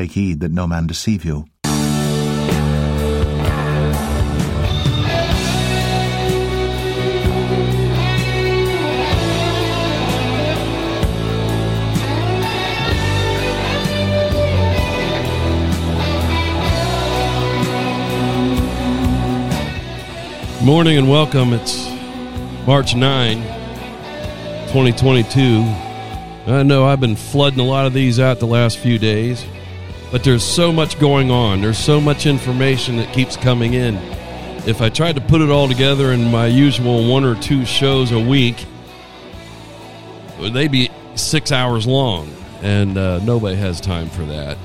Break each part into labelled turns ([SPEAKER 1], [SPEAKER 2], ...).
[SPEAKER 1] Take heed that no man deceive you.
[SPEAKER 2] Morning and welcome. It's March 9, 2022. I know I've been flooding a lot of these out the last few days, but there's so much going on. There's so much information that keeps coming in. If I tried to put it all together in my usual one or two shows a week, they'd be six hours long, and uh, nobody has time for that.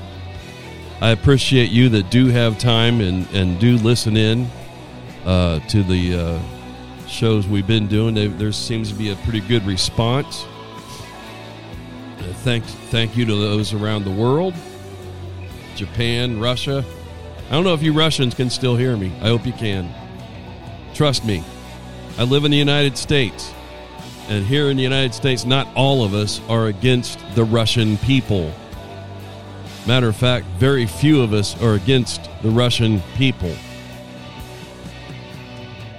[SPEAKER 2] I appreciate you that do have time and, and do listen in uh, to the uh, shows we've been doing. They, there seems to be a pretty good response. Uh, thank, thank you to those around the world Japan, Russia. I don't know if you Russians can still hear me. I hope you can. Trust me, I live in the United States. And here in the United States, not all of us are against the Russian people. Matter of fact, very few of us are against the Russian people.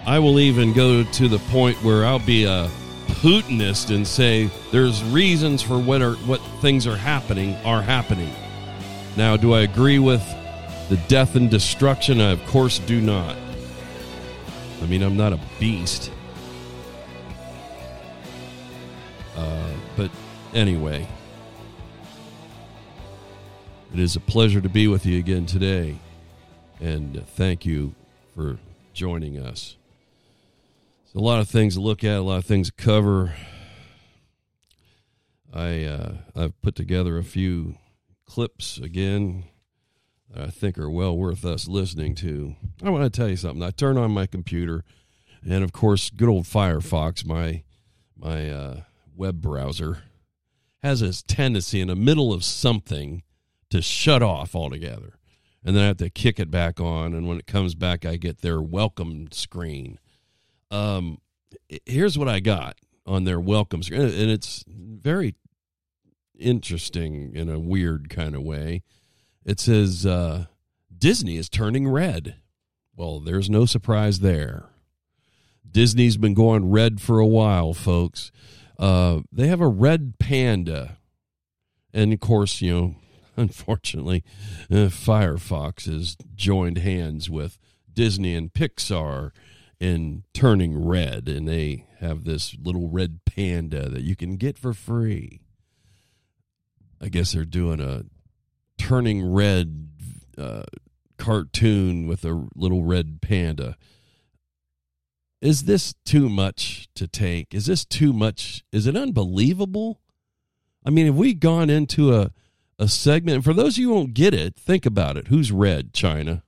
[SPEAKER 2] I will even go to the point where I'll be a Putinist and say there's reasons for what are what things are happening are happening. Now, do I agree with the death and destruction? I of course do not. I mean, I'm not a beast. Uh, but anyway, it is a pleasure to be with you again today, and thank you for joining us a lot of things to look at, a lot of things to cover. I uh, I've put together a few clips again that I think are well worth us listening to. I want to tell you something. I turn on my computer, and of course, good old Firefox, my my uh, web browser, has this tendency in the middle of something to shut off altogether, and then I have to kick it back on. And when it comes back, I get their welcome screen um, here's what I got on their welcome screen, and it's very interesting in a weird kind of way. It says uh, Disney is turning red. Well, there's no surprise there. Disney's been going red for a while, folks. Uh, they have a red panda, and of course, you know, unfortunately, uh, Firefox has joined hands with Disney and Pixar in turning red, and they have this little red panda that you can get for free. I guess they're doing a turning red uh, cartoon with a little red panda. Is this too much to take? Is this too much? Is it unbelievable? I mean, have we gone into a, a segment? For those of you who won't get it, think about it. Who's red? China.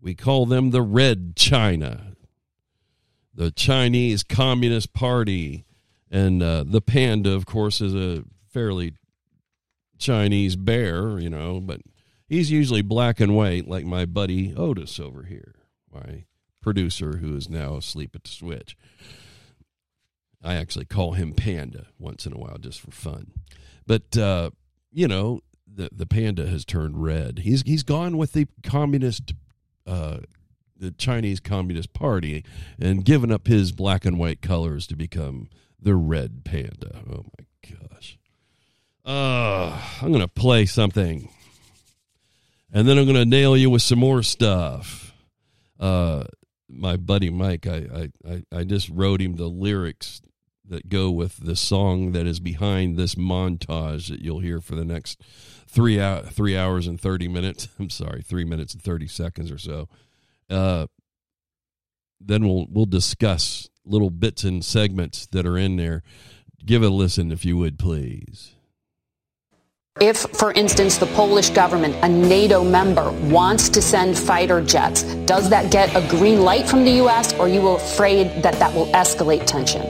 [SPEAKER 2] We call them the Red China the Chinese Communist Party, and uh, the panda, of course, is a fairly Chinese bear, you know, but he's usually black and white, like my buddy Otis over here, my producer who is now asleep at the switch. I actually call him Panda once in a while just for fun. But uh, you know, the the panda has turned red. He's he's gone with the communist uh, the Chinese Communist Party and given up his black and white colors to become the red panda. Oh my gosh. Uh, I'm going to play something. And then I'm going to nail you with some more stuff. Uh, my buddy Mike, I, I, I just wrote him the lyrics that go with the song that is behind this montage that you'll hear for the next three hour, three hours and thirty minutes. I'm sorry, three minutes and thirty seconds or so. Uh, then we'll we'll discuss little bits and segments that are in there. Give it a listen if you would, please.
[SPEAKER 3] If, for instance, the Polish government, a NATO member, wants to send fighter jets, does that get a green light from the U.S., or are you afraid that that will escalate tension?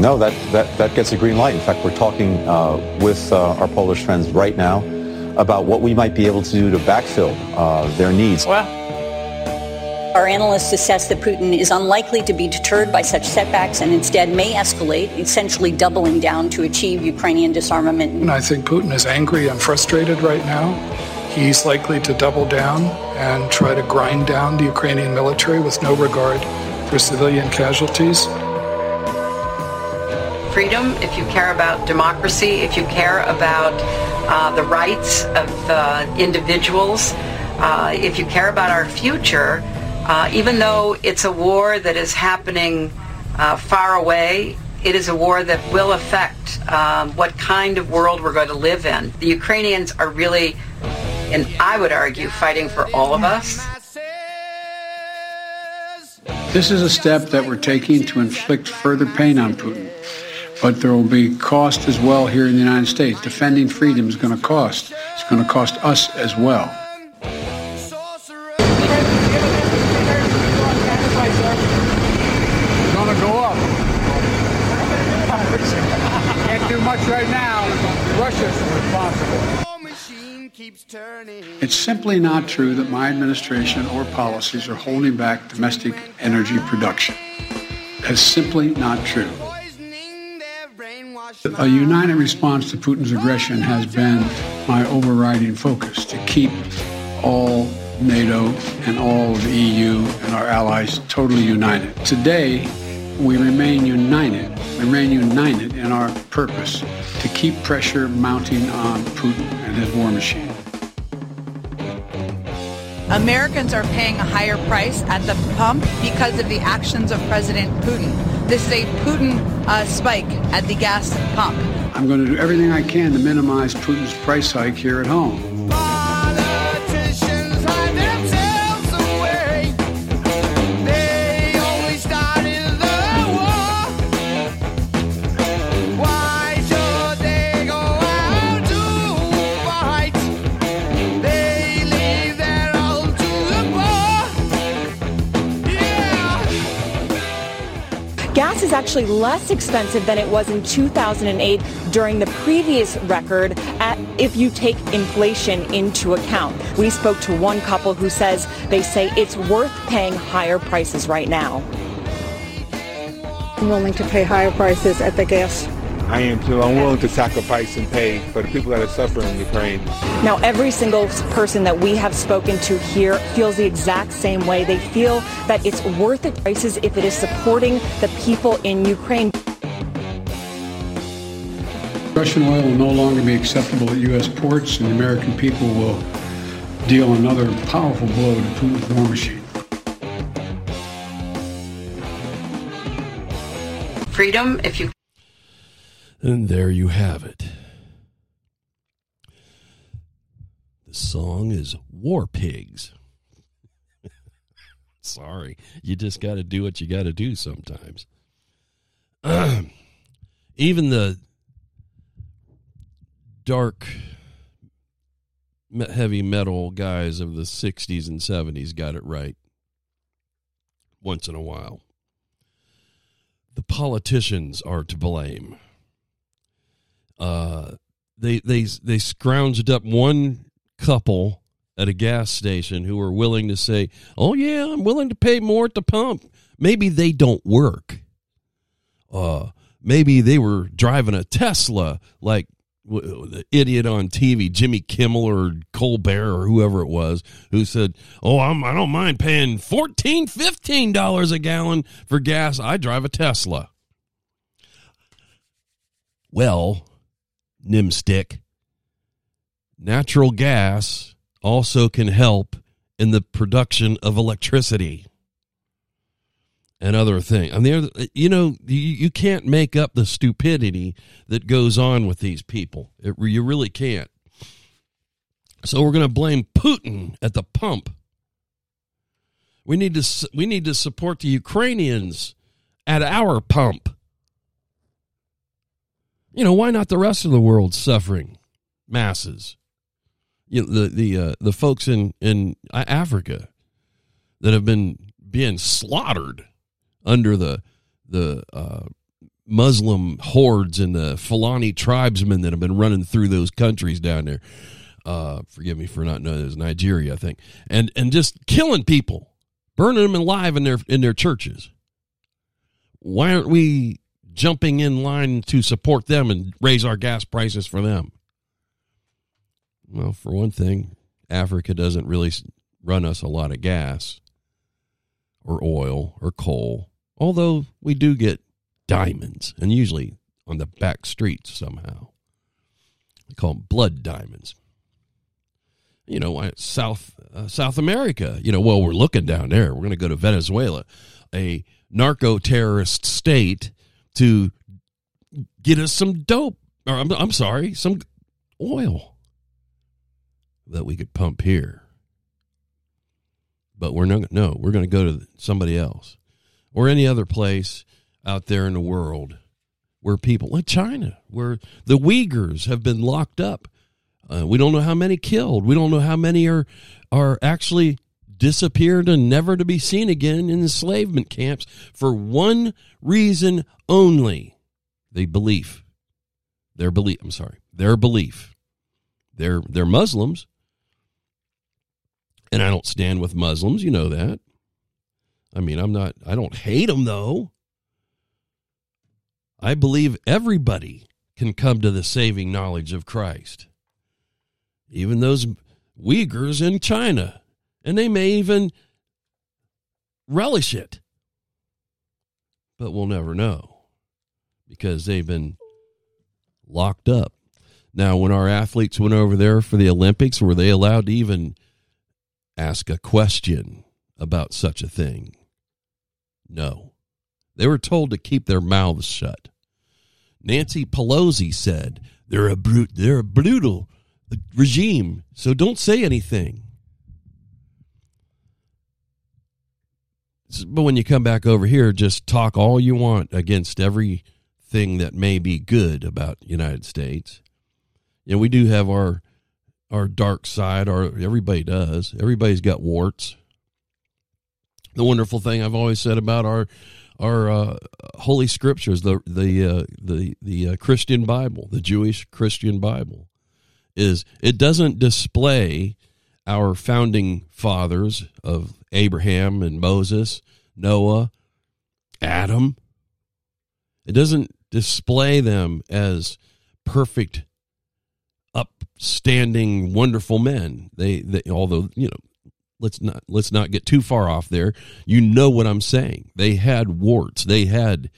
[SPEAKER 4] No, that, that, that gets a green light. In fact, we're talking uh, with uh, our Polish friends right now about what we might be able to do to backfill uh, their needs.
[SPEAKER 5] Well,
[SPEAKER 6] Our analysts assess that Putin is unlikely to be deterred by such setbacks and instead may escalate, essentially doubling down to achieve Ukrainian disarmament.
[SPEAKER 5] And I think Putin is angry and frustrated right now. He's likely to double down and try to grind down the Ukrainian military with no regard for civilian casualties.
[SPEAKER 7] Freedom, if you care about democracy, if you care about uh, the rights of uh, individuals, uh, if you care about our future, uh, even though it's a war that is happening uh, far away, it is a war that will affect um, what kind of world we're going to live in. The Ukrainians are really, and I would argue, fighting for all of us.
[SPEAKER 8] This is a step that we're taking to inflict further pain on Putin. But there will be cost as well here in the United States. Defending freedom is going to cost. It's going to cost us as well.
[SPEAKER 9] Do much right now. Russia's responsible.
[SPEAKER 8] It's simply not true that my administration or policies are holding back domestic energy production. That's simply not true. A united response to Putin's aggression has been my overriding focus to keep all NATO and all of the EU and our allies totally united. Today, we remain united, remain united in our purpose to keep pressure mounting on Putin and his war machine.
[SPEAKER 10] Americans are paying a higher price at the pump because of the actions of President Putin. This is a Putin uh, spike at the gas pump.
[SPEAKER 8] I'm going to do everything I can to minimize Putin's price hike here at home.
[SPEAKER 11] Is actually less expensive than it was in 2008 during the previous record at, if you take inflation into account. We spoke to one couple who says they say it's worth paying higher prices right now.
[SPEAKER 12] I'm willing to pay higher prices at the gas
[SPEAKER 13] I am too. I'm willing to sacrifice and pay for the people that are suffering in Ukraine.
[SPEAKER 11] Now, every single person that we have spoken to here feels the exact same way. They feel that it's worth the prices if it is supporting the people in Ukraine.
[SPEAKER 8] Russian oil will no longer be acceptable at U.S. ports, and the American people will deal another powerful blow to Putin's war machine.
[SPEAKER 7] Freedom, if you
[SPEAKER 2] And there you have it. The song is War Pigs. Sorry, you just got to do what you got to do sometimes. Even the dark, heavy metal guys of the 60s and 70s got it right once in a while. The politicians are to blame uh, they they they scrounged up one couple at a gas station who were willing to say, "Oh yeah, I'm willing to pay more at the pump." Maybe they don't work. Uh, maybe they were driving a Tesla, like the idiot on TV, Jimmy Kimmel or Colbert or whoever it was, who said, "Oh, I'm, I don't mind paying 14 15 dollars a gallon for gas. I drive a Tesla." Well, Nimstick, natural gas also can help in the production of electricity and other things. I mean, you know, you, you can't make up the stupidity that goes on with these people. It, you really can't. So we're going to blame Putin at the pump. We need to we need to support the Ukrainians at our pump. You know, why not the rest of the world suffering masses? You know, the the uh, the folks in in Africa that have been being slaughtered under the the uh, Muslim hordes and the Fulani tribesmen that have been running through those countries down there. Uh, forgive me for not knowing it was Nigeria, I think, and and just killing people, burning them alive in their in their churches. Why aren't we jumping in line to support them and raise our gas prices for them? Well, for one thing, Africa doesn't really run us a lot of gas or oil or coal, although we do get diamonds, and usually on the back streets somehow. They call them blood diamonds. You know, South uh, South America. You know, well, we're looking down there. We're going to go to Venezuela, a narco terrorist state, to get us some dope. Or I'm, I'm sorry, some oil that we could pump here. But we're not. No, we're going to go to somebody else or any other place out there in the world where people like China, where the Uyghurs have been locked up. Uh, we don't know how many killed. We don't know how many are are actually disappeared and never to be seen again in enslavement camps for one reason only: the belief, their belief. I'm sorry, their belief. They're they're Muslims, and I don't stand with Muslims. You know that. I mean, I'm not. I don't hate them though. I believe everybody can come to the saving knowledge of Christ. Even those Uyghurs in China. And they may even relish it. But we'll never know because they've been locked up. Now, when our athletes went over there for the Olympics, were they allowed to even ask a question about such a thing? No. They were told to keep their mouths shut. Nancy Pelosi said, "They're a brute. They're a brutal regime, so don't say anything." But when you come back over here, just talk all you want against everything that may be good about United States. You know, we do have our our dark side. Our everybody does. Everybody's got warts. The wonderful thing I've always said about our our uh, holy scriptures, the the uh, the the uh, Christian Bible, the Jewish Christian Bible, is it doesn't display our founding fathers of Abraham and Moses, Noah, Adam. It doesn't display them as perfect, upstanding, wonderful men. They, they although you know let's not let's not get too far off there. You know what I'm saying. They had warts. They had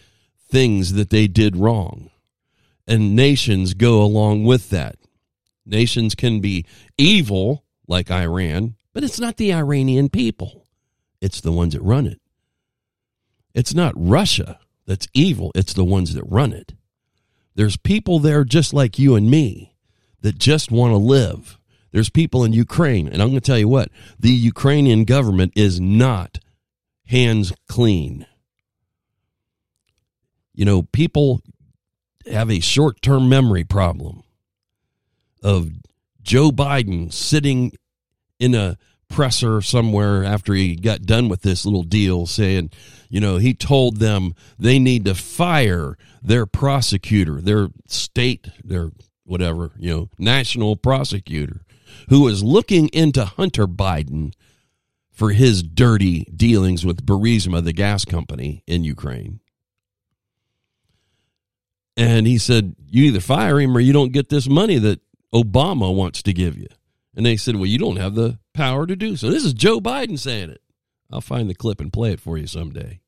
[SPEAKER 2] things that they did wrong. And nations go along with that. Nations can be evil like Iran, but it's not the Iranian people. It's the ones that run it. It's not Russia that's evil, it's the ones that run it. There's people there just like you and me that just want to live there's people in Ukraine, and I'm going to tell you what the Ukrainian government is not hands clean. You know, people have a short term memory problem of Joe Biden sitting in a presser somewhere after he got done with this little deal saying, you know, he told them they need to fire their prosecutor, their state, their whatever, you know, national prosecutor who is looking into Hunter Biden for his dirty dealings with Burisma, the gas company in Ukraine. And he said, You either fire him or you don't get this money that Obama wants to give you. And they said, Well, you don't have the power to do so. This is Joe Biden saying it. I'll find the clip and play it for you someday.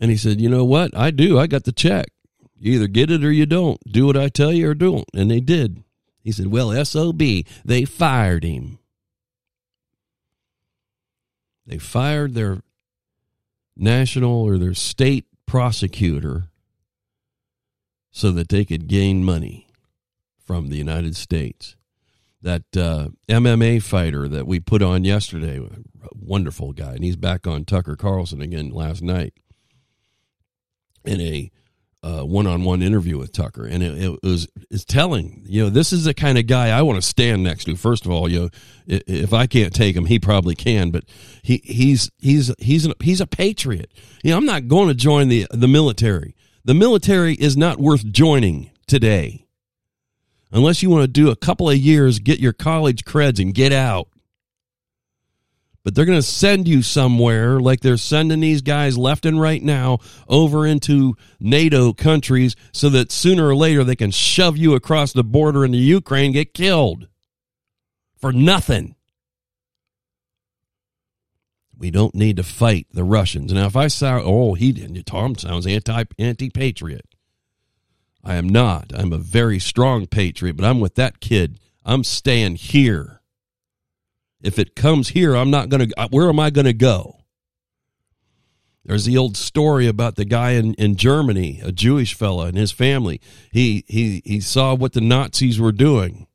[SPEAKER 2] And he said, You know what? I do. I got the check. You either get it or you don't. Do what I tell you or don't. And they did. He said, Well, SOB, they fired him. They fired their national or their state prosecutor so that they could gain money from the United States. That uh, MMA fighter that we put on yesterday, wonderful guy, and he's back on Tucker Carlson again last night in a uh, one-on-one interview with Tucker, and it, it, was is telling. You know, this is the kind of guy I want to stand next to. First of all, you know, if I can't take him, he probably can. But he he's he's he's an, he's a patriot. You know, I'm not going to join the the military. The military is not worth joining today, unless you want to do a couple of years, get your college creds, and get out. but they're going to send you somewhere like they're sending these guys left and right now over into NATO countries so that sooner or later they can shove you across the border into Ukraine get killed for nothing. We don't need to fight the Russians. Now, if I say, oh, he didn't, Tom sounds anti anti patriot. I am not. I'm a very strong patriot, but I'm with that kid. I'm staying here. If it comes here, I'm not going to, uh, where am I going to go? There's the old story about the guy in, in Germany, a Jewish fella and his family. He, he, he saw what the Nazis were doing.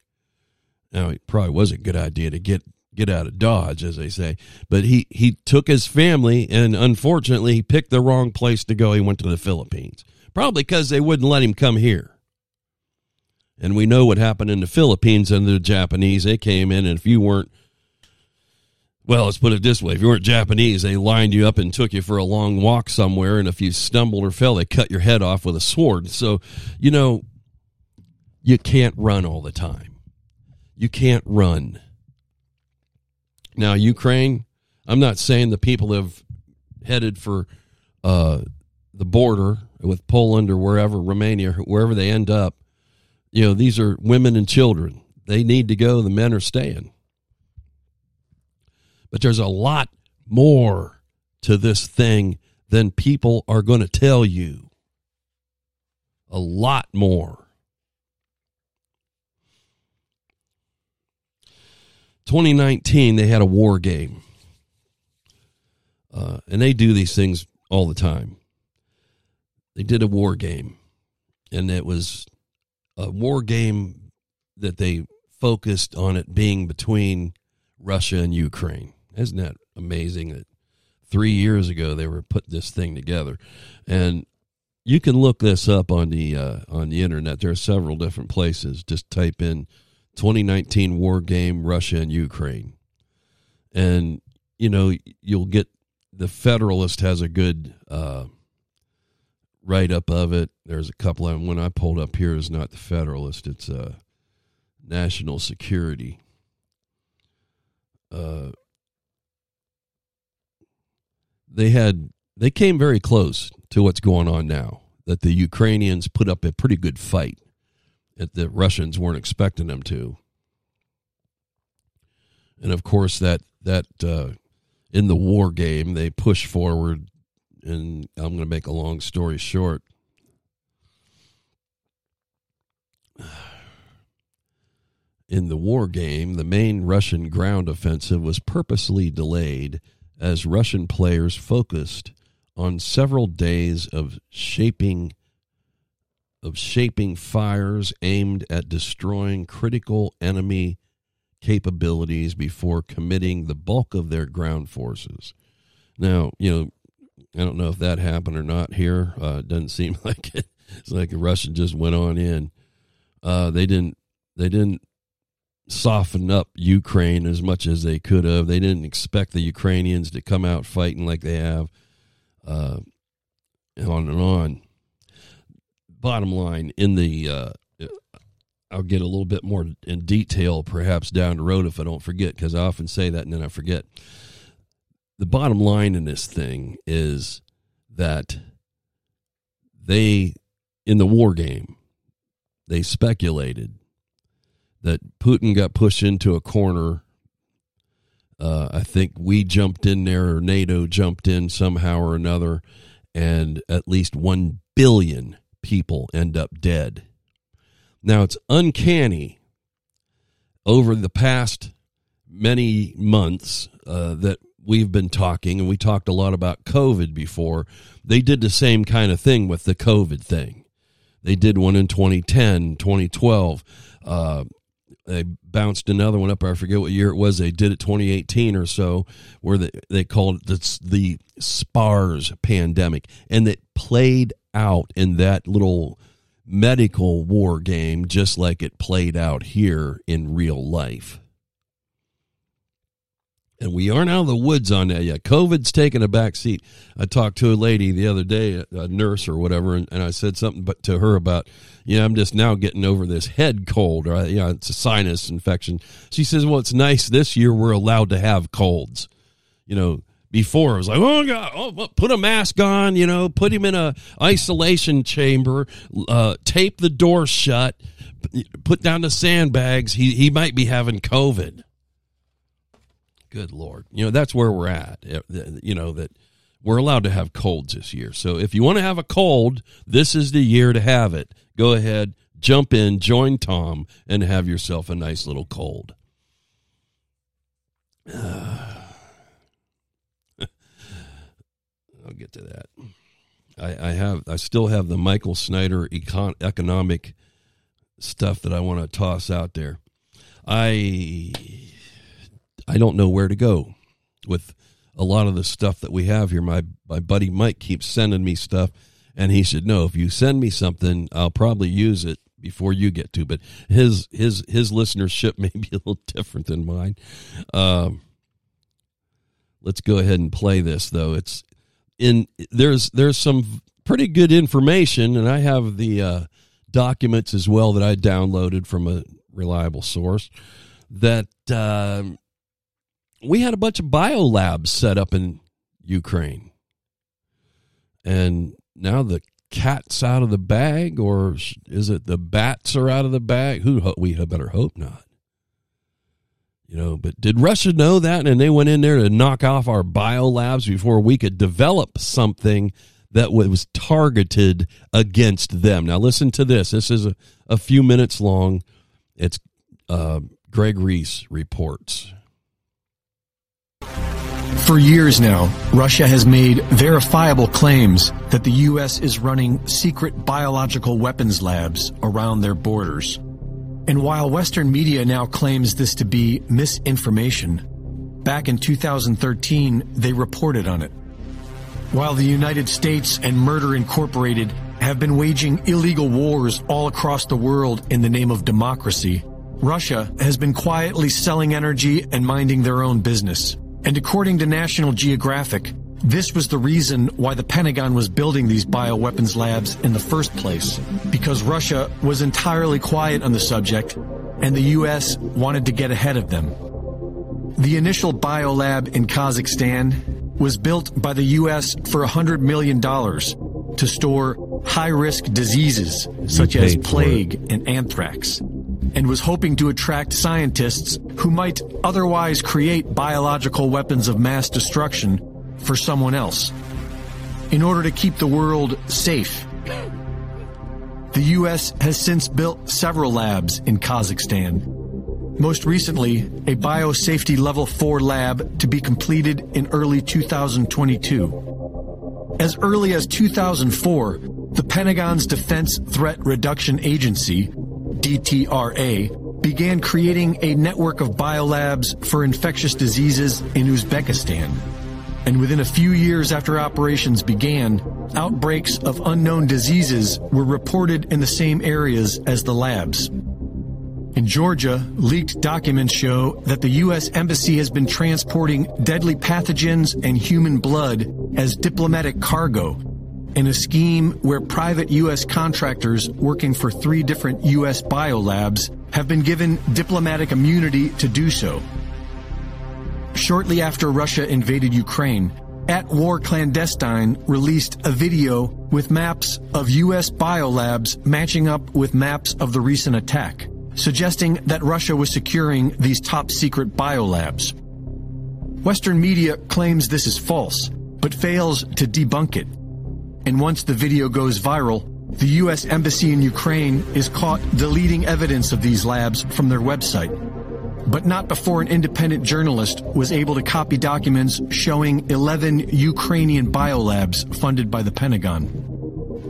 [SPEAKER 2] Now, it probably was a good idea to get, get out of Dodge, as they say. But he, he took his family, and unfortunately, he picked the wrong place to go. He went to the Philippines, probably because they wouldn't let him come here. And we know what happened in the Philippines and the Japanese. They came in, and if you weren't well, let's put it this way. If you weren't Japanese, they lined you up and took you for a long walk somewhere. And if you stumbled or fell, they cut your head off with a sword. So, you know, you can't run all the time. You can't run. Now, Ukraine, I'm not saying the people have headed for uh, the border with Poland or wherever, Romania, wherever they end up. You know, these are women and children. They need to go. The men are staying. But there's a lot more to this thing than people are going to tell you. A lot more. 2019, they had a war game. Uh, and they do these things all the time. They did a war game, and it was a war game that they focused on it being between Russia and Ukraine. Isn't that amazing that three years ago they were put this thing together? And you can look this up on the uh, on the internet. There are several different places. Just type in 2019 war game Russia and Ukraine, and you know you'll get the Federalist has a good uh, write up of it. There's a couple of them. When I pulled up here is not the Federalist. It's uh, National Security. Uh, they had they came very close to what's going on now. That the Ukrainians put up a pretty good fight that the Russians weren't expecting them to. And of course, that that uh, in the war game they push forward, and I'm going to make a long story short. In the war game, the main Russian ground offensive was purposely delayed as Russian players focused on several days of shaping of shaping fires aimed at destroying critical enemy capabilities before committing the bulk of their ground forces. Now, you know, I don't know if that happened or not here. Uh, it doesn't seem like it. It's like the Russian just went on in. Uh, they didn't. They didn't soften up Ukraine as much as they could have. They didn't expect the Ukrainians to come out fighting like they have, uh, and on and on. Bottom line, in the uh, I'll get a little bit more in detail perhaps down the road if I don't forget, because I often say that and then I forget. The bottom line in this thing is that they, in the war game, they speculated that Putin got pushed into a corner. Uh, I think we jumped in there, or NATO jumped in somehow or another, and at least 1 billion people end up dead. Now, it's uncanny over the past many months uh, that we've been talking, and we talked a lot about COVID before. They did the same kind of thing with the COVID thing. They did one in 2010, 2012. Uh, they bounced another one up. I forget what year it was. They did it 2018 or so, where they, they called it the, the SPARS pandemic. And it played out in that little medical war game just like it played out here in real life. And we aren't out of the woods on that yet. COVID's taken a back seat. I talked to a lady the other day, a nurse or whatever, and, and I said something but to her about, yeah, I'm just now getting over this head cold, or yeah, it's a sinus infection. She says, well, it's nice this year we're allowed to have colds. you know, before it was like, oh god, oh, put a mask on, you know, put him in a isolation chamber, uh, tape the door shut, put down the sandbags. He he might be having COVID. Good lord, you know that's where we're at. You know that we're allowed to have colds this year. So if you want to have a cold, this is the year to have it. Go ahead, jump in, join Tom, and have yourself a nice little cold. Uh, I'll get to that. I, I, have I still have the Michael Snyder econ, economic stuff that I want to toss out there. I I don't know where to go with a lot of the stuff that we have here. My my buddy Mike keeps sending me stuff, and he said, "No, if you send me something, I'll probably use it before you get to." But his his his listenership may be a little different than mine. Um, let's go ahead and play this though. It's in there's there's some pretty good information, and I have the uh, documents as well that I downloaded from a reliable source that. Uh, we had a bunch of biolabs set up in Ukraine. And now the cat's out of the bag, or is it the bats are out of the bag? Who we better hope not. You know, but did Russia know that and they went in there to knock off our biolabs before we could develop something that was targeted against them? Now, listen to this. This is a, a few minutes long. It's uh, Greg Reese reports.
[SPEAKER 14] For years now, Russia has made verifiable claims that the U.S. is running secret biological weapons labs around their borders. And while Western media now claims this to be misinformation, back in 2013 they reported on it. While the United States and Murder Incorporated have been waging illegal wars all across the world in the name of democracy, Russia has been quietly selling energy and minding their own business. And according to National Geographic, this was the reason why the Pentagon was building these bioweapons labs in the first place, because Russia was entirely quiet on the subject and the U.S. wanted to get ahead of them. The initial biolab in Kazakhstan was built by the U.S. for $100 million to store high risk diseases such as plague and anthrax and was hoping to attract scientists who might otherwise create biological weapons of mass destruction for someone else. In order to keep the world safe, the U.S. has since built several labs in Kazakhstan. Most recently, a biosafety level 4 lab to be completed in early 2022. As early as 2004, the Pentagon's Defense Threat Reduction Agency DTRA, began creating a network of biolabs for infectious diseases in Uzbekistan. And within a few years after operations began, outbreaks of unknown diseases were reported in the same areas as the labs. In Georgia, leaked documents show that the U.S. Embassy has been transporting deadly pathogens and human blood as diplomatic cargo in a scheme where private U.S. contractors working for three different U.S. biolabs have been given diplomatic immunity to do so. Shortly after Russia invaded Ukraine, At War Clandestine released a video with maps of U.S. biolabs matching up with maps of the recent attack, suggesting that Russia was securing these top secret biolabs. Western media claims this is false, but fails to debunk it and once the video goes viral, the U.S. Embassy in Ukraine is caught deleting evidence of these labs from their website. But not before an independent journalist was able to copy documents showing 11 Ukrainian biolabs funded by the Pentagon.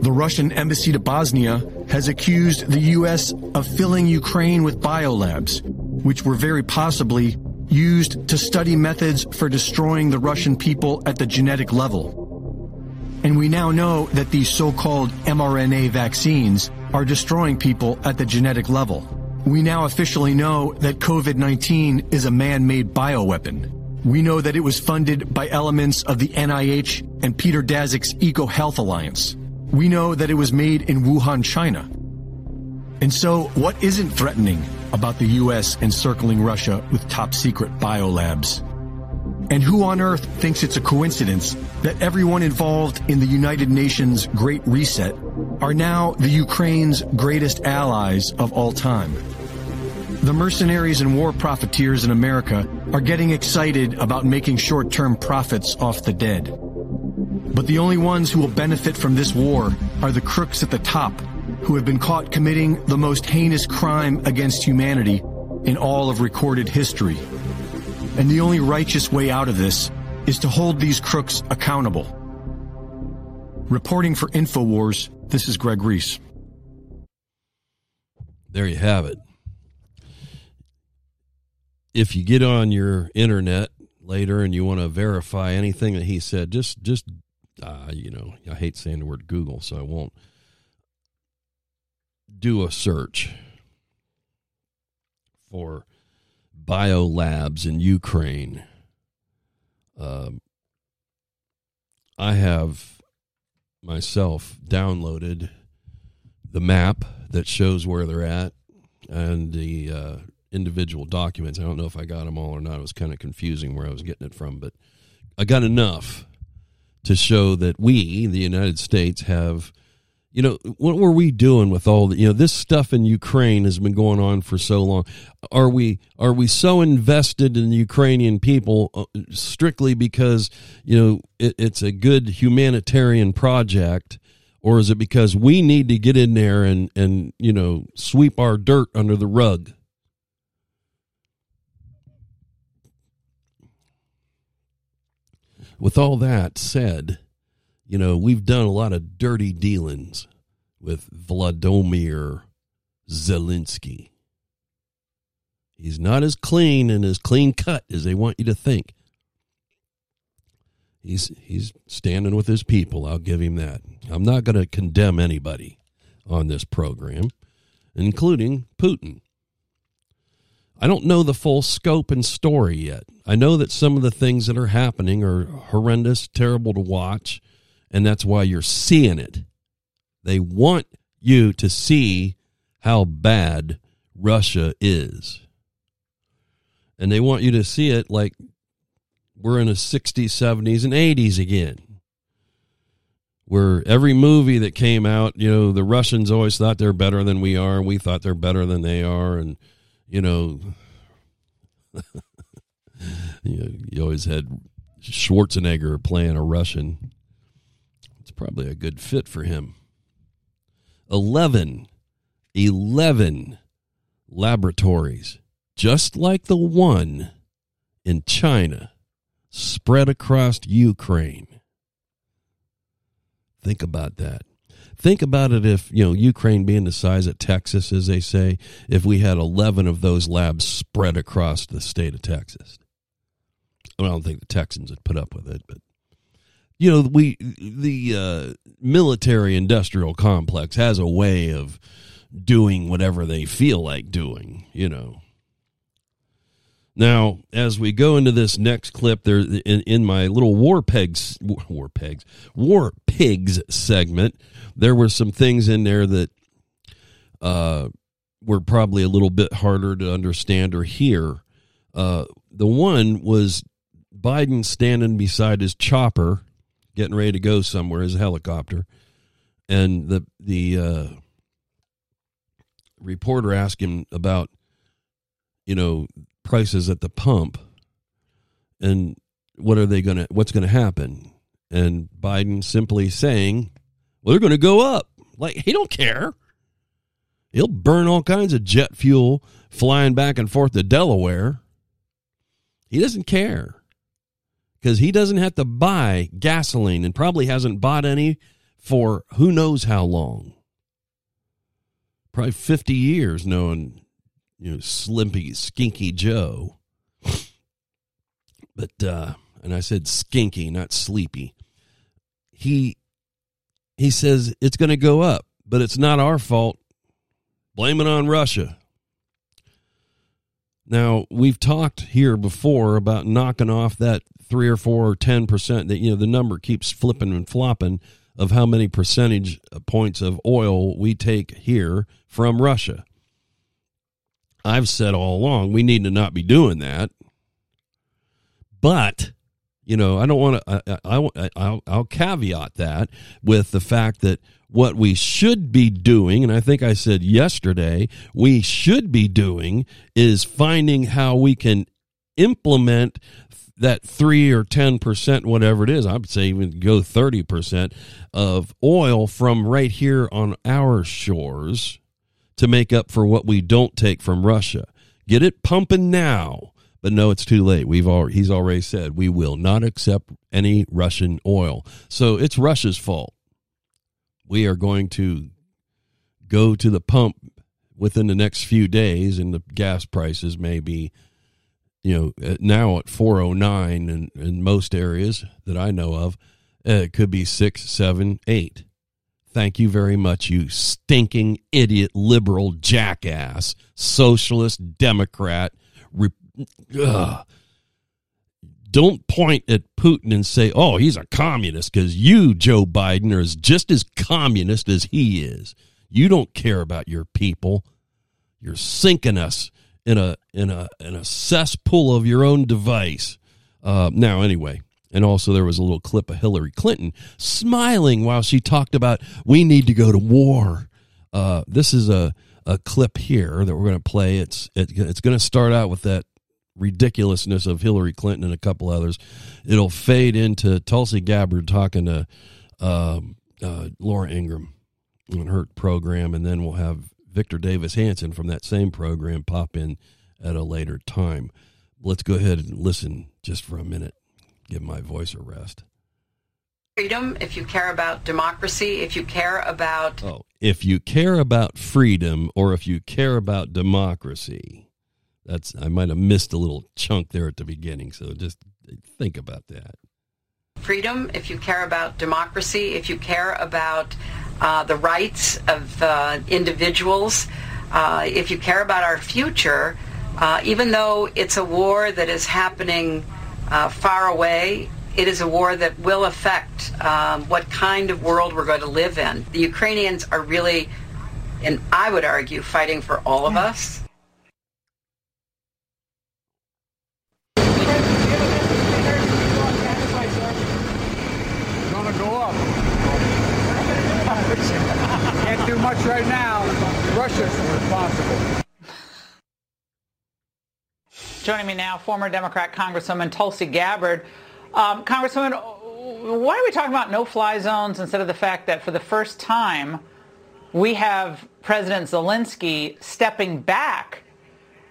[SPEAKER 14] The Russian embassy to Bosnia has accused the U.S. of filling Ukraine with biolabs, which were very possibly used to study methods for destroying the Russian people at the genetic level. And we now know that these so-called mRNA vaccines are destroying people at the genetic level. We now officially know that COVID-19 is a man-made bioweapon. We know that it was funded by elements of the NIH and Peter Daszak's EcoHealth Alliance. We know that it was made in Wuhan, China. And so, what isn't threatening about the U.S. encircling Russia with top secret biolabs? And who on earth thinks it's a coincidence that everyone involved in the United Nations Great Reset are now the Ukraine's greatest allies of all time? The mercenaries and war profiteers in America are getting excited about making short-term profits off the dead. But the only ones who will benefit from this war are the crooks at the top who have been caught committing the most heinous crime against humanity in all of recorded history. And the only righteous way out of this is to hold these crooks accountable. Reporting for InfoWars, this is Greg Reese.
[SPEAKER 2] There you have it. If you get on your internet later and you want to verify anything that he said, just just uh, you know, I hate saying the word Google, so I won't do a search for biolabs in Ukraine. Um, I have myself downloaded the map that shows where they're at and the uh, individual documents. I don't know if I got them all or not. It was kind of confusing where I was getting it from, but I got enough to show that we, the United States, have you know what were we doing with all the you know this stuff in Ukraine has been going on for so long. Are we are we so invested in the Ukrainian people uh, strictly because you know it, it's a good humanitarian project? Or is it because we need to get in there and and you know sweep our dirt under the rug? With all that said you know, we've done a lot of dirty dealings with Vladimir Zelensky. He's not as clean and as clean cut as they want you to think. He's he's standing with his people. I'll give him that. I'm not going to condemn anybody on this program, including Putin. I don't know the full scope and story yet. I know that some of the things that are happening are horrendous, terrible to watch, and that's why you're seeing it. They want you to see how bad Russia is. And they want you to see it like we're in the 60s, 70s, and 80s again. Where every movie that came out, you know, the Russians always thought they're better than we are, and we thought they're better than they are. And, you know, you, know you always had Schwarzenegger playing a Russian probably a good fit for him. 11, 11 laboratories, just like the one in China, spread across Ukraine. Think about that. Think about it if, you know, Ukraine being the size of Texas, as they say, if we had 11 of those labs spread across the state of Texas. I don't think the Texans would put up with it, but you know we the uh, military industrial complex has a way of doing whatever they feel like doing you know. Now as we go into this next clip there in, in my little war pegs war pegs war pigs segment there were some things in there that uh, were probably a little bit harder to understand or hear. Uh, the one was biden standing beside his chopper getting ready to go somewhere, his helicopter, and the the uh, reporter asked him about you know prices at the pump and what are they going to what's going to happen? And biden simply saying well they're going to go up. Like he don't care. He'll burn all kinds of jet fuel flying back and forth to delaware. He doesn't care because he doesn't have to buy gasoline and probably hasn't bought any for who knows how long. Probably 50 years knowing, you know, Slimpy, Skinky Joe. But, uh, and I said skinky, not sleepy. He, he says it's going to go up, but it's not our fault. Blame it on Russia. Now, we've talked here before about knocking off that three or four or ten percent that you know the number keeps flipping and flopping of how many percentage points of oil we take here from Russia. I've said all along we need to not be doing that. But You know, I don't want to. I, I, I'll, I'll caveat that with the fact that what we should be doing, and I think I said yesterday, we should be doing is finding how we can implement that three or ten percent, whatever it is, I'd say even go thirty percent of oil from right here on our shores to make up for what we don't take from Russia. Get it pumping now. But no, it's too late. We've already, he's already said we will not accept any Russian oil. So it's Russia's fault. We are going to go to the pump within the next few days, and the gas prices may be you know, now at 409 in, in most areas that I know of, uh, it could be six, seven, eight. Thank you very much, you stinking idiot liberal jackass, socialist, Democrat. Re- Don't point at Putin and say, oh, he's a communist, because you, Joe Biden, are just as communist as he is. You don't care about your people. You're sinking us in a in a in a cesspool of your own device. Uh, now, anyway, and also there was a little clip of Hillary Clinton smiling while she talked about we need to go to war. Uh, this is a a clip here that we're going to play. It's it, it's going to start out with that ridiculousness of Hillary Clinton and a couple others. It'll fade into Tulsi Gabbard talking to uh, uh, Laura Ingraham on her program, and then we'll have Victor Davis Hanson from that same program pop in at a later time. Let's go ahead and listen just for a minute, give my voice a rest.
[SPEAKER 7] Freedom, if you care about democracy, if you care about.
[SPEAKER 2] Oh, if you care about freedom or if you care about democracy. That's I might have missed a little chunk there at the beginning, so just think about that.
[SPEAKER 7] Freedom, if you care about democracy, if you care about uh, the rights of uh, individuals, uh, if you care about our future, uh, even though it's a war that is happening uh, far away, it is a war that will affect um, what kind of world we're going to live in. The Ukrainians are really, and I would argue, fighting for all of us.
[SPEAKER 9] Much right now. Russia's responsible.
[SPEAKER 15] Joining me now, former Democrat Congresswoman Tulsi Gabbard. Um, Congresswoman, why are we talking about no-fly zones instead of the fact that for the first time we have President Zelensky stepping back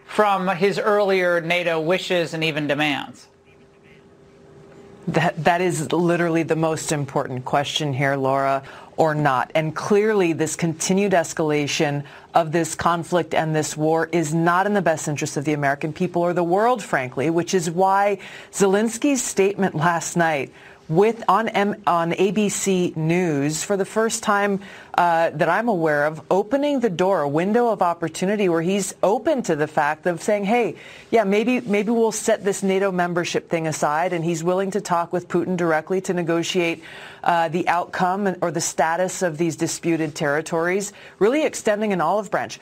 [SPEAKER 15] from his earlier NATO wishes and even demands?
[SPEAKER 16] That, that is literally the most important question here, Laura or not. And clearly, this continued escalation of this conflict and this war is not in the best interest of the American people or the world, frankly, which is why Zelensky's statement last night with on M, on ABC News for the first time uh, that I'm aware of, opening the door, a window of opportunity where he's open to the fact of saying, "Hey, yeah, maybe maybe we'll set this NATO membership thing aside," and he's willing to talk with Putin directly to negotiate uh, the outcome or the status of these disputed territories, really extending an olive branch.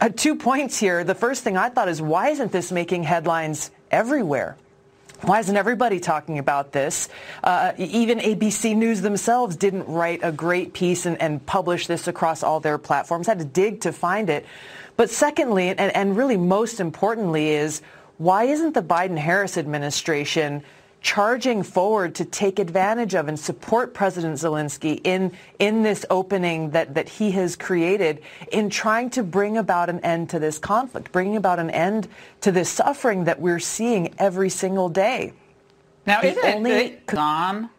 [SPEAKER 16] Uh, two points here. The first thing I thought is, why isn't this making headlines everywhere? Why isn't everybody talking about this? Uh, even ABC News themselves didn't write a great piece and, and, publish this across all their platforms. Had to dig to find it. But secondly, and, and really most importantly, is why isn't the Biden-Harris administration charging forward to take advantage of and support President Zelensky in, in this opening that, that he has created in trying to bring about an end to this conflict, bringing about an end to this suffering that we're seeing every single day.
[SPEAKER 15] Now, the isn't only... it on,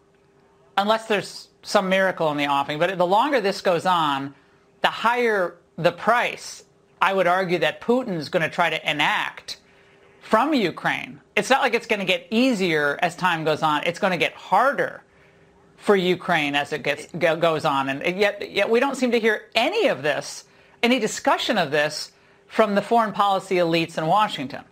[SPEAKER 15] unless there's some miracle in the offing, but the longer this goes on, the higher the price, I would argue that Putin's going to try to enact from Ukraine. It's not like it's going to get easier as time goes on. It's going to get harder for Ukraine as it gets goes on, and yet yet we don't seem to hear any of this, any discussion of this from the foreign policy elites in Washington.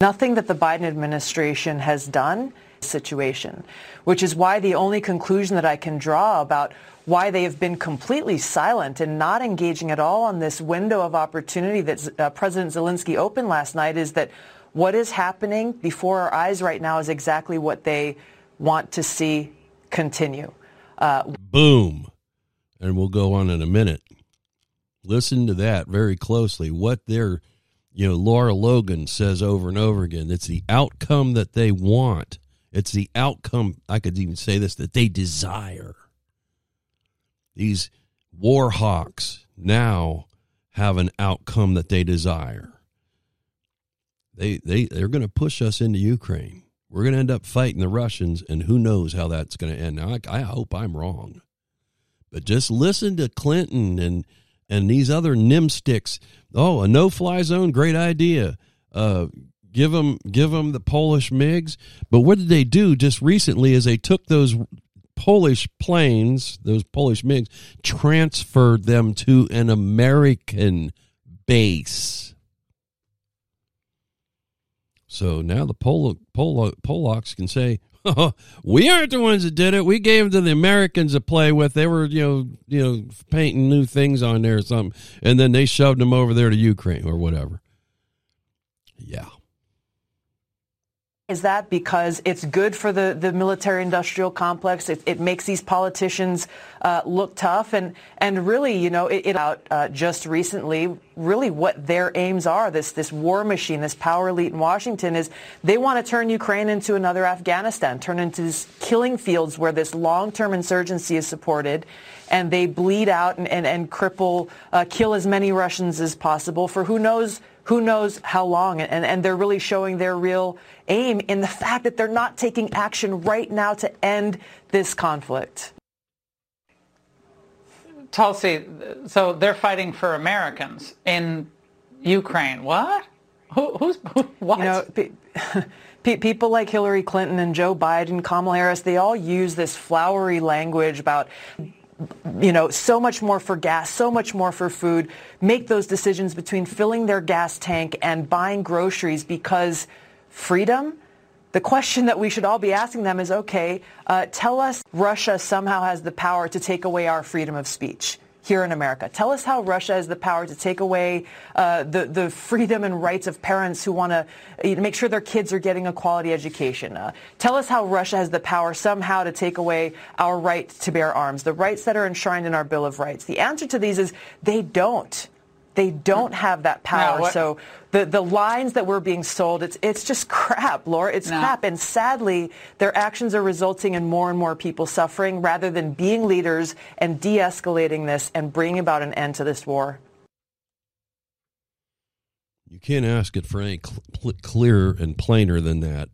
[SPEAKER 16] Nothing that the Biden administration has done situation, which is why the only conclusion that I can draw about why they have been completely silent and not engaging at all on this window of opportunity that uh, President Zelensky opened last night is that what is happening before our eyes right now is exactly what they want to see continue.
[SPEAKER 2] Uh, Boom. And we'll go on in a minute. Listen to that very closely. What they're, you know, Laura Logan says over and over again it's the outcome that they want. It's the outcome, I could even say this, that they desire. These war hawks now have an outcome that they desire. They, they, they're going to push us into Ukraine. We're going to end up fighting the Russians, and who knows how that's going to end. Now, I, I hope I'm wrong. But just listen to Clinton and and these other nimsticks. Oh, a no-fly zone, great idea. Uh, give them give them the Polish MiGs. But what did they do just recently? Is they took those Polish planes, those Polish MiGs, transferred them to an American base. So now the Pol- Pol- Polacks can say, "We aren't the ones that did it. We gave them to the Americans to play with. They were, you know, you know, painting new things on there or something, and then they shoved them over there to Ukraine or whatever." Yeah.
[SPEAKER 16] Is that because it's good for the, the military industrial complex? It, it makes these politicians uh, look tough. And, and really, you know, it, it out uh, just recently, really what their aims are, this, this war machine, this power elite in Washington, is they want to turn Ukraine into another Afghanistan, turn into these killing fields where this long-term insurgency is supported and they bleed out and, and, and cripple, uh, kill as many Russians as possible for who knows who knows how long. And, and they're really showing their real aim in the fact that they're not taking action right now to end this conflict.
[SPEAKER 15] Tulsi, so they're fighting for Americans in Ukraine. What? Who, who's who, what?
[SPEAKER 16] You know, pe- people like Hillary Clinton and Joe Biden, Kamala Harris, they all use this flowery language about you know, so much more for gas, so much more for food, make those decisions between filling their gas tank and buying groceries because freedom, the question that we should all be asking them is, okay, uh, tell us Russia somehow has the power to take away our freedom of speech here in America. Tell us how Russia has the power to take away uh, the, the freedom and rights of parents who want to make sure their kids are getting a quality education. Uh, tell us how Russia has the power somehow to take away our right to bear arms, the rights that are enshrined in our Bill of Rights. The answer to these is they don't. They don't mm. have that power. No, so the, the lines that we're being sold, it's, it's just crap, Laura. It's no. crap. And sadly, their actions are resulting in more and more people suffering rather than being leaders and de-escalating this and bringing about an end to this war.
[SPEAKER 2] You can't ask it for any cl- clearer and plainer than that.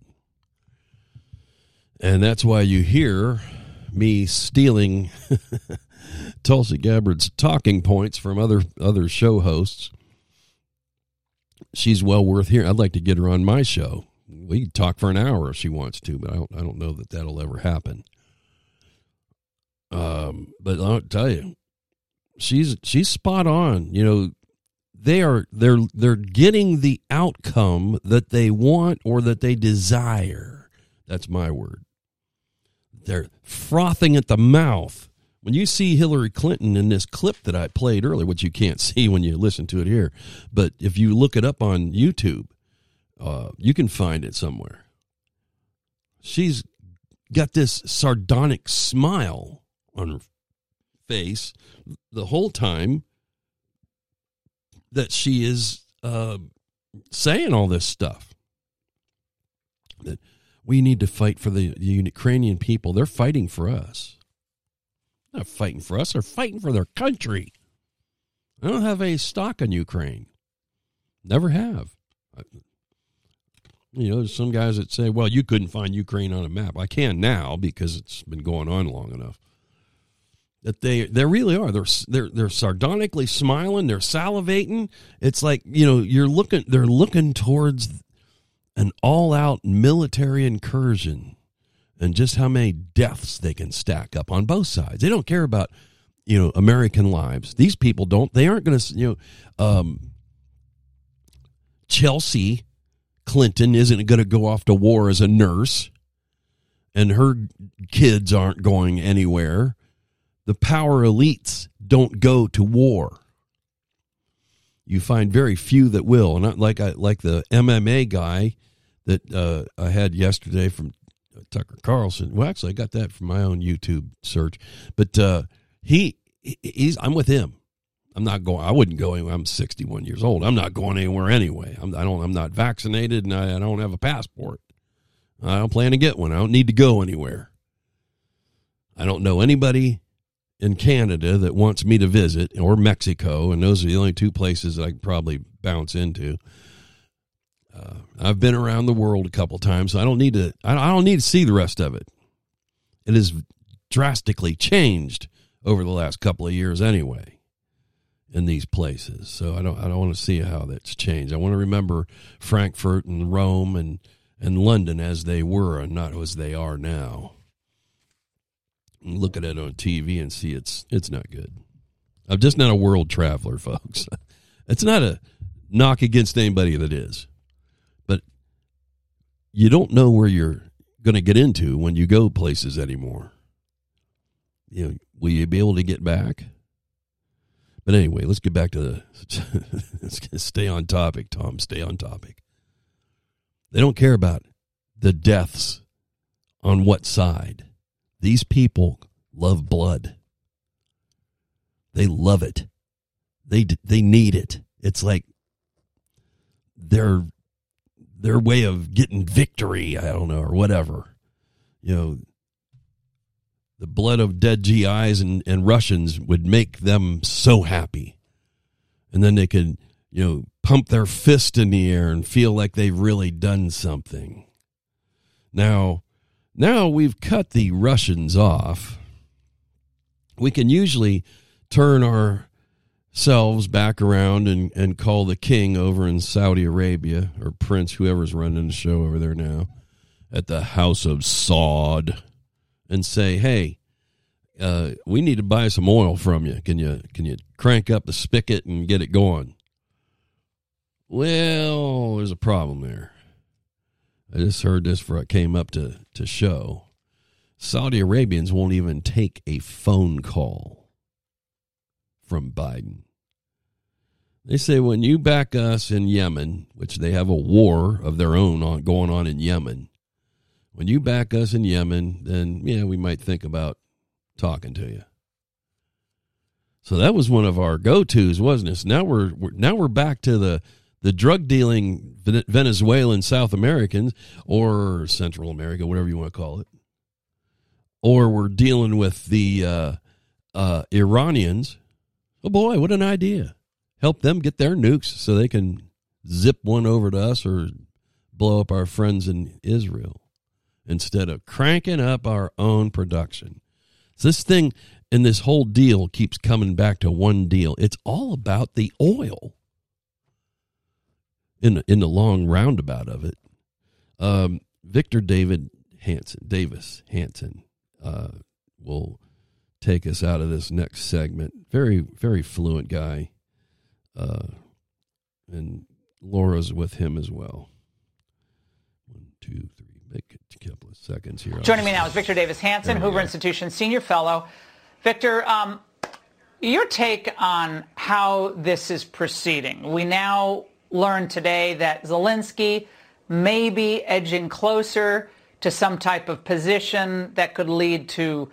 [SPEAKER 2] And that's why you hear me stealing Tulsi Gabbard's talking points from other other show hosts. She's well worth hearing. I'd like to get her on my show. We can talk for an hour if she wants to, but I don't. I don't know that that'll ever happen. Um, but I'll tell you, she's she's spot on. You know, they are they're they're getting the outcome that they want or that they desire. That's my word. They're frothing at the mouth when you see Hillary Clinton in this clip that I played earlier, which you can't see when you listen to it here, but if you look it up on YouTube, uh, you can find it somewhere. She's got this sardonic smile on her face the whole time that she is uh, saying all this stuff. That we need to fight for the Ukrainian people. They're fighting for us not fighting for us, they're fighting for their country. I don't have a stock in Ukraine. Never have. You know, there's some guys that say, well, you couldn't find Ukraine on a map. I can now because it's been going on long enough. That they they really are. They're they're they're sardonically smiling, they're salivating. It's like, you know, you're looking they're looking towards an all-out military incursion and just how many deaths they can stack up on both sides. They don't care about you know American lives. These people don't. They aren't going to you know. Um, Chelsea Clinton isn't going to go off to war as a nurse. and her kids aren't going anywhere. The power elites don't go to war. You find very few that will, and like I like the MMA guy that uh, I had yesterday from Tucker Carlson. Well, actually, I got that from my own YouTube search, but uh, he he's I'm with him. I'm not going. I wouldn't go anywhere. I'm 61 years old. I'm not going anywhere anyway. I'm, I don't. I'm not vaccinated, and I, I don't have a passport. I don't plan to get one. I don't need to go anywhere. I don't know anybody in Canada that wants me to visit, or Mexico, and those are the only two places that I can probably bounce into. Uh, I've been around the world a couple times, so I don't need to. I don't need to see the rest of it. It has drastically changed over the last couple of years, anyway, in these places. So I don't. I don't want to see how that's changed. I want to remember Frankfurt and Rome and and London as they were, and not as they are now. Look at it on TV and see it's it's not good. I'm just not a world traveler, folks. It's not a knock against anybody that is you don't know where you're going to get into when you go places anymore. You know, will you be able to get back? But anyway, let's get back to the. let's stay on topic, Tom. Stay on topic. They don't care about the deaths on what side. These people love blood. They love it. They they need it. It's like they're their way of getting victory, I don't know, or whatever. You know, the blood of dead GIs and, and Russians would make them so happy. And then they could, you know, pump their fist in the air and feel like they've really done something. Now, now we've cut the Russians off. We can usually turn our selves back around and, and call the king over in Saudi Arabia or prince, whoever's running the show over there now, at the house of Saud, and say, "Hey, uh, we need to buy some oil from you. Can you can you crank up the spigot and get it going?" Well, there's a problem there. I just heard this before I came up to to show. Saudi Arabians won't even take a phone call from Biden. They say when you back us in Yemen, which they have a war of their own on, going on in Yemen, when you back us in Yemen, then yeah, we might think about talking to you. So that was one of our go-tos, wasn't it? So now we're, we're now we're back to the the drug dealing Venezuelan South Americans or Central America, whatever you want to call it, or we're dealing with the uh, uh, Iranians. Oh boy, what an idea! Help them get their nukes so they can zip one over to us or blow up our friends in Israel instead of cranking up our own production. So this thing and this whole deal keeps coming back to one deal. It's all about the oil. In in the long roundabout of it, um, Victor David Hanson Davis Hanson uh, will take us out of this next segment. Very very fluent guy uh, and Laura's with him as well. One, two, three. Make a couple of seconds here.
[SPEAKER 15] Joining me now is Victor Davis Hanson, Hoover go. Institution Senior Fellow. Victor, um, your take on how this is proceeding. We now learn today that Zelensky may be edging closer to some type of position that could lead to,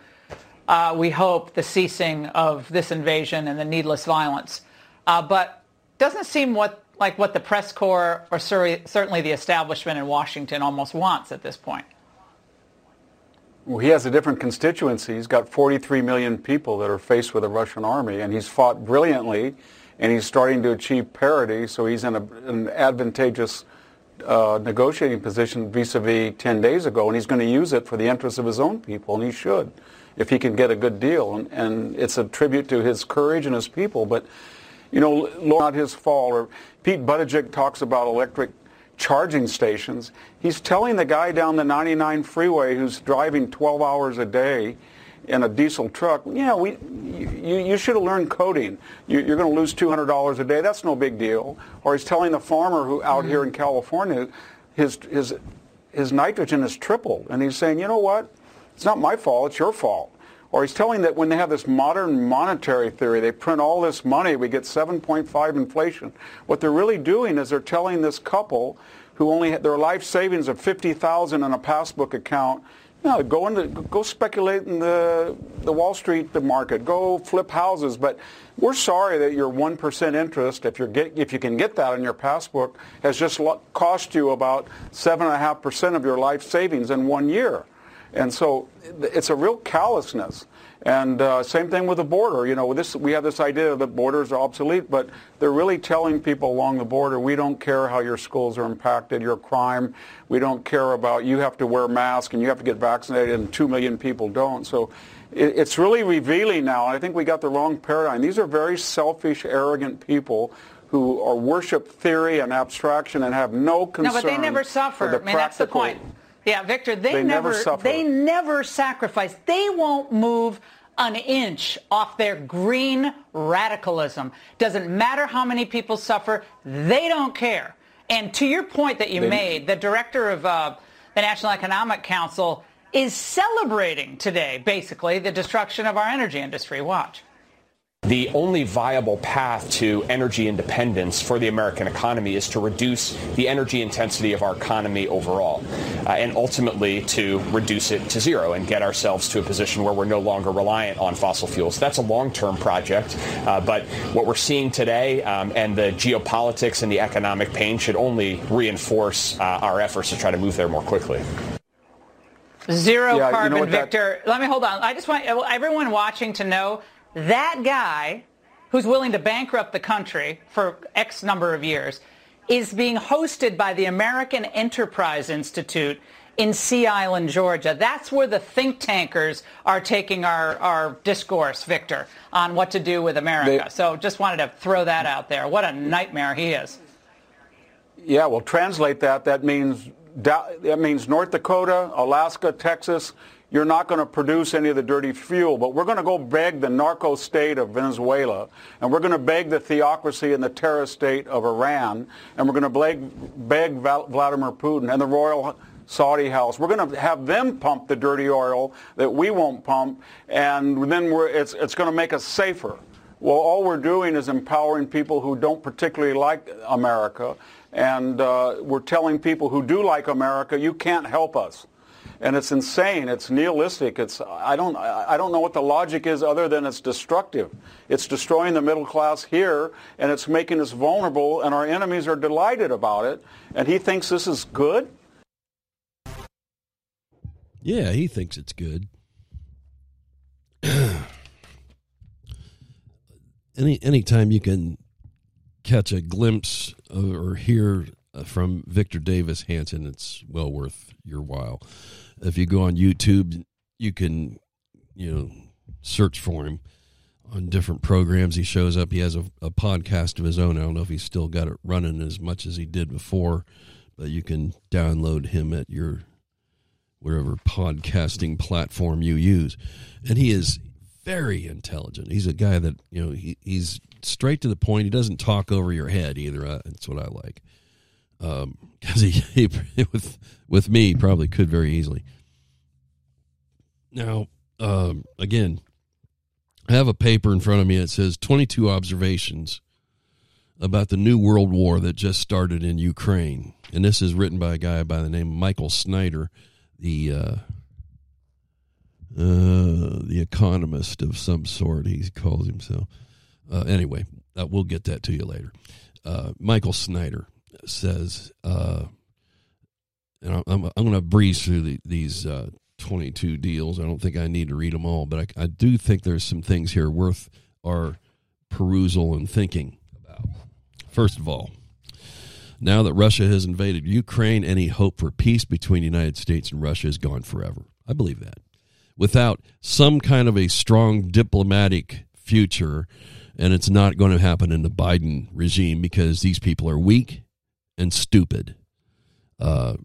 [SPEAKER 15] uh, we hope, the ceasing of this invasion and the needless violence. Uh, but doesn't seem what like what the press corps or certainly the establishment in Washington almost wants at this point.
[SPEAKER 17] Well, he has a different constituency. He's got 43 million people that are faced with a Russian army, and he's fought brilliantly, and he's starting to achieve parity. So he's in a, an advantageous uh, negotiating position vis-a-vis 10 days ago, and he's going to use it for the interests of his own people, and he should, if he can get a good deal. And, and it's a tribute to his courage and his people. But you know, not his fault. Or Pete Buttigieg talks about electric charging stations. He's telling the guy down the 99 freeway who's driving 12 hours a day in a diesel truck, yeah, we, you, you should have learned coding. You, are going to lose $200 a day. That's no big deal. Or he's telling the farmer who out mm-hmm. here in California, his, his his nitrogen is tripled. And he's saying, you know what? It's not my fault, it's your fault. Or he's telling that when they have this modern monetary theory, they print all this money, we get 7.5 inflation. What they're really doing is they're telling this couple who only had their life savings of 50,000 in a passbook account, no, go into go speculate in the the Wall Street the market. Go flip houses. But we're sorry that your one percent interest, if you get if you can get that in your passbook, has just cost you about seven and a half percent of your life savings in one year. And so it's a real callousness. And uh, same thing with the border. You know, this we have this idea that borders are obsolete, but they're really telling people along the border, we don't care how your schools are impacted, your crime. We don't care about you have to wear masks and you have to get vaccinated, and two million people don't. So it, it's really revealing now. And I think we got the wrong paradigm. These are very selfish, arrogant people who are worship theory and abstraction and have no concern.
[SPEAKER 15] No, but they never suffer.
[SPEAKER 17] The
[SPEAKER 15] I mean, that's the point. Yeah, Victor, they,
[SPEAKER 17] they
[SPEAKER 15] never,
[SPEAKER 17] never
[SPEAKER 15] they never sacrifice. They won't move an inch off their green radicalism. Doesn't matter how many people suffer, they don't care. And to your point that you
[SPEAKER 17] They-
[SPEAKER 15] made, the director of uh, the National Economic Council is celebrating today, basically, the destruction of our energy industry. Watch.
[SPEAKER 18] The only viable path to energy independence for the American economy is to reduce the energy intensity of our economy overall, uh, and ultimately to reduce it to zero and get ourselves to a position where we're no longer reliant on fossil fuels. That's a long-term project, uh, but what we're seeing today um, and the geopolitics and the economic pain should only reinforce uh, our efforts to try to move there more quickly.
[SPEAKER 15] Zero
[SPEAKER 18] Yeah, you know
[SPEAKER 15] carbon,
[SPEAKER 18] that-
[SPEAKER 15] Victor. Let me hold on. I just want everyone watching to know that guy who's willing to bankrupt the country for X number of years is being hosted by the American Enterprise Institute in Sea Island, Georgia. That's where the think tankers are taking our, our discourse, Victor, on what to do with America.
[SPEAKER 17] They-
[SPEAKER 15] so just wanted to throw that out there. What a nightmare he is.
[SPEAKER 17] Yeah, well, translate that. That means that means North Dakota, Alaska, Texas. You're not going to produce any of the dirty fuel, but we're going to go beg the narco state of Venezuela, and we're going to beg the theocracy and the terrorist state of Iran, and we're going to beg, beg Vladimir Putin and the royal Saudi house. We're going to have them pump the dirty oil that we won't pump, and then it's, it's going to make us safer. Well, all we're doing is empowering people who don't particularly like America, and uh, we're telling people who do like America, you can't help us. And it's insane. It's nihilistic. It's I don't I don't know what the logic is other than it's destructive. It's destroying the middle class here, and it's making us vulnerable. And our enemies are delighted about it. And he thinks this is good.
[SPEAKER 2] Yeah, he thinks it's good. Any anytime you can catch a glimpse of, or hear from Victor Davis Hanson, it's well worth your while. If you go on YouTube, you can you know search for him on different programs. He shows up. He has a, a podcast of his own. I don't know if he's still got it running as much as he did before, but you can download him at your whatever podcasting platform you use. And he is very intelligent. He's a guy that, you know, he, he's straight to the point. He doesn't talk over your head either. That's what I like. Um, cause he, he, with, with me, probably could very easily. Now, um, again, I have a paper in front of me that says 22 observations about the new world war that just started in Ukraine. And this is written by a guy by the name of Michael Snyder, the uh, uh, the economist of some sort. He calls himself. Uh, anyway, uh, we'll get that to you later. Uh, Michael Snyder says, uh, and I'm, I'm, going to breeze through the, these uh, 22 deals. I don't think I need to read them all, but I, I do think there's some things here worth our perusal and thinking about. First of all, now that Russia has invaded Ukraine, any hope for peace between the United States and Russia is gone forever. I believe that. Without some kind of a strong diplomatic future, and it's not going to happen in the Biden regime because these people are weak and stupid. Uh,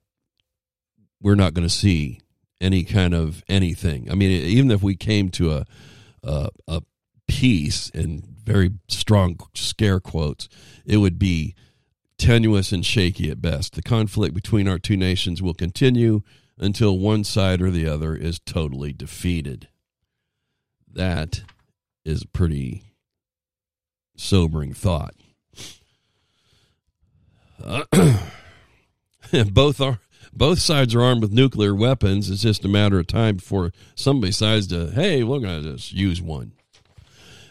[SPEAKER 2] we're not going to see any kind of anything. I mean, even if we came to a a, a peace and very strong scare quotes, it would be tenuous and shaky at best. The conflict between our two nations will continue until one side or the other is totally defeated. That is pretty sobering thought. Uh, both are both sides are armed with nuclear weapons. It's just a matter of time before somebody decides to, hey, we're going to just use one.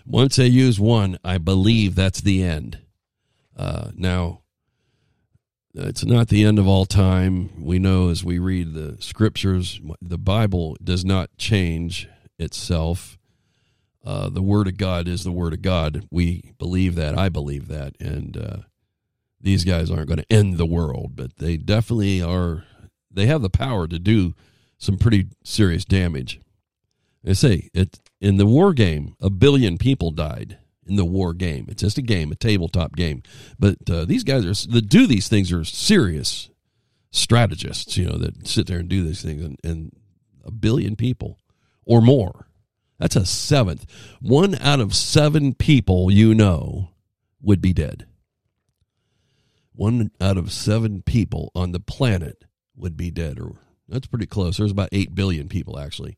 [SPEAKER 2] Once they use one, I believe that's the end. Uh, now, it's not the end of all time. We know as we read the scriptures, the Bible does not change itself. Uh, the Word of God is the Word of God. We believe that. I believe that. And uh, these guys aren't going to end the world, but they definitely are. They have the power to do some pretty serious damage. I say it in the war game. A billion people died in the war game. It's just a game, a tabletop game. But uh, these guys are that do these things are serious strategists. You know that sit there and do these things, and, and a billion people or more. That's a seventh. One out of seven people you know would be dead. One out of seven people on the planet would be dead, or that's pretty close. There's about eight billion people actually,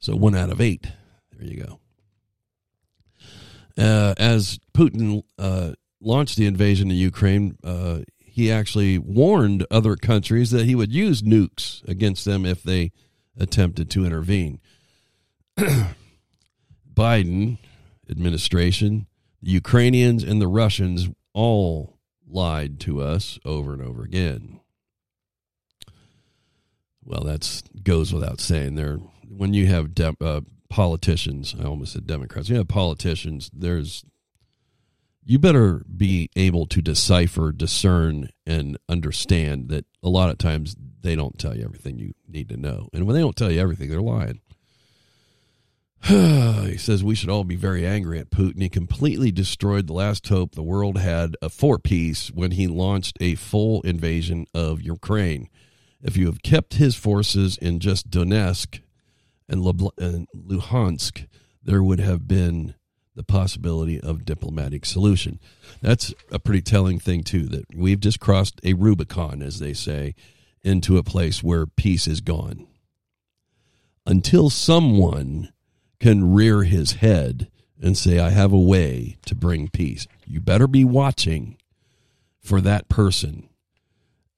[SPEAKER 2] so one out of eight. There you go. Uh, as Putin uh, launched the invasion of Ukraine, uh, he actually warned other countries that he would use nukes against them if they attempted to intervene. Biden administration, the Ukrainians, and the Russians all lied to us over and over again. Well, that goes without saying. There, when you have de- uh, politicians, I almost said Democrats. You have politicians. There's you better be able to decipher, discern, and understand that a lot of times they don't tell you everything you need to know. And when they don't tell you everything, they're lying. he says we should all be very angry at Putin. He completely destroyed the last hope the world had for peace when he launched a full invasion of Ukraine. If you have kept his forces in just Donetsk and, Luhansk, there would have been the possibility of diplomatic solution. That's a pretty telling thing too. That we've just crossed a Rubicon, as they say, into a place where peace is gone. Until someone can rear his head and say, I have a way to bring peace. You better be watching for that person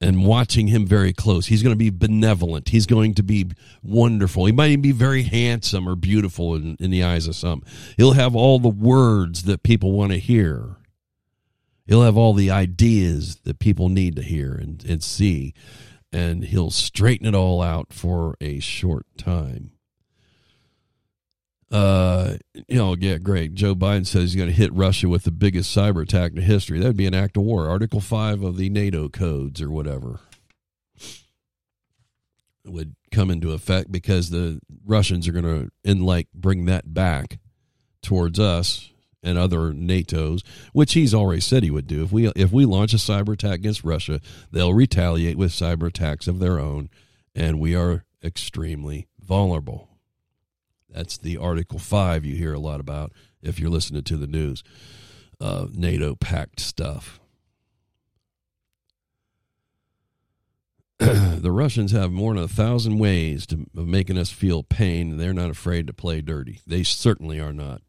[SPEAKER 2] and watching him very close. He's going to be benevolent. He's going to be wonderful. He might even be very handsome or beautiful in, in the eyes of some. He'll have all the words that people want to hear. He'll have all the ideas that people need to hear and, and see. And he'll straighten it all out for a short time. Uh, you know, yeah, great. Joe Biden says he's going to hit Russia with the biggest cyber attack in history. That would be an act of war. Article 5 of the NATO codes or whatever would come into effect because the Russians are going to, in like, bring that back towards us and other NATOs, which he's already said he would do. If we if we launch a cyber attack against Russia, they'll retaliate with cyber attacks of their own, and we are extremely vulnerable. That's the Article 5 you hear a lot about if you're listening to the news. Uh, NATO pact stuff. the Russians have more than a thousand ways to, of making us feel pain. They're not afraid to play dirty. They certainly are not.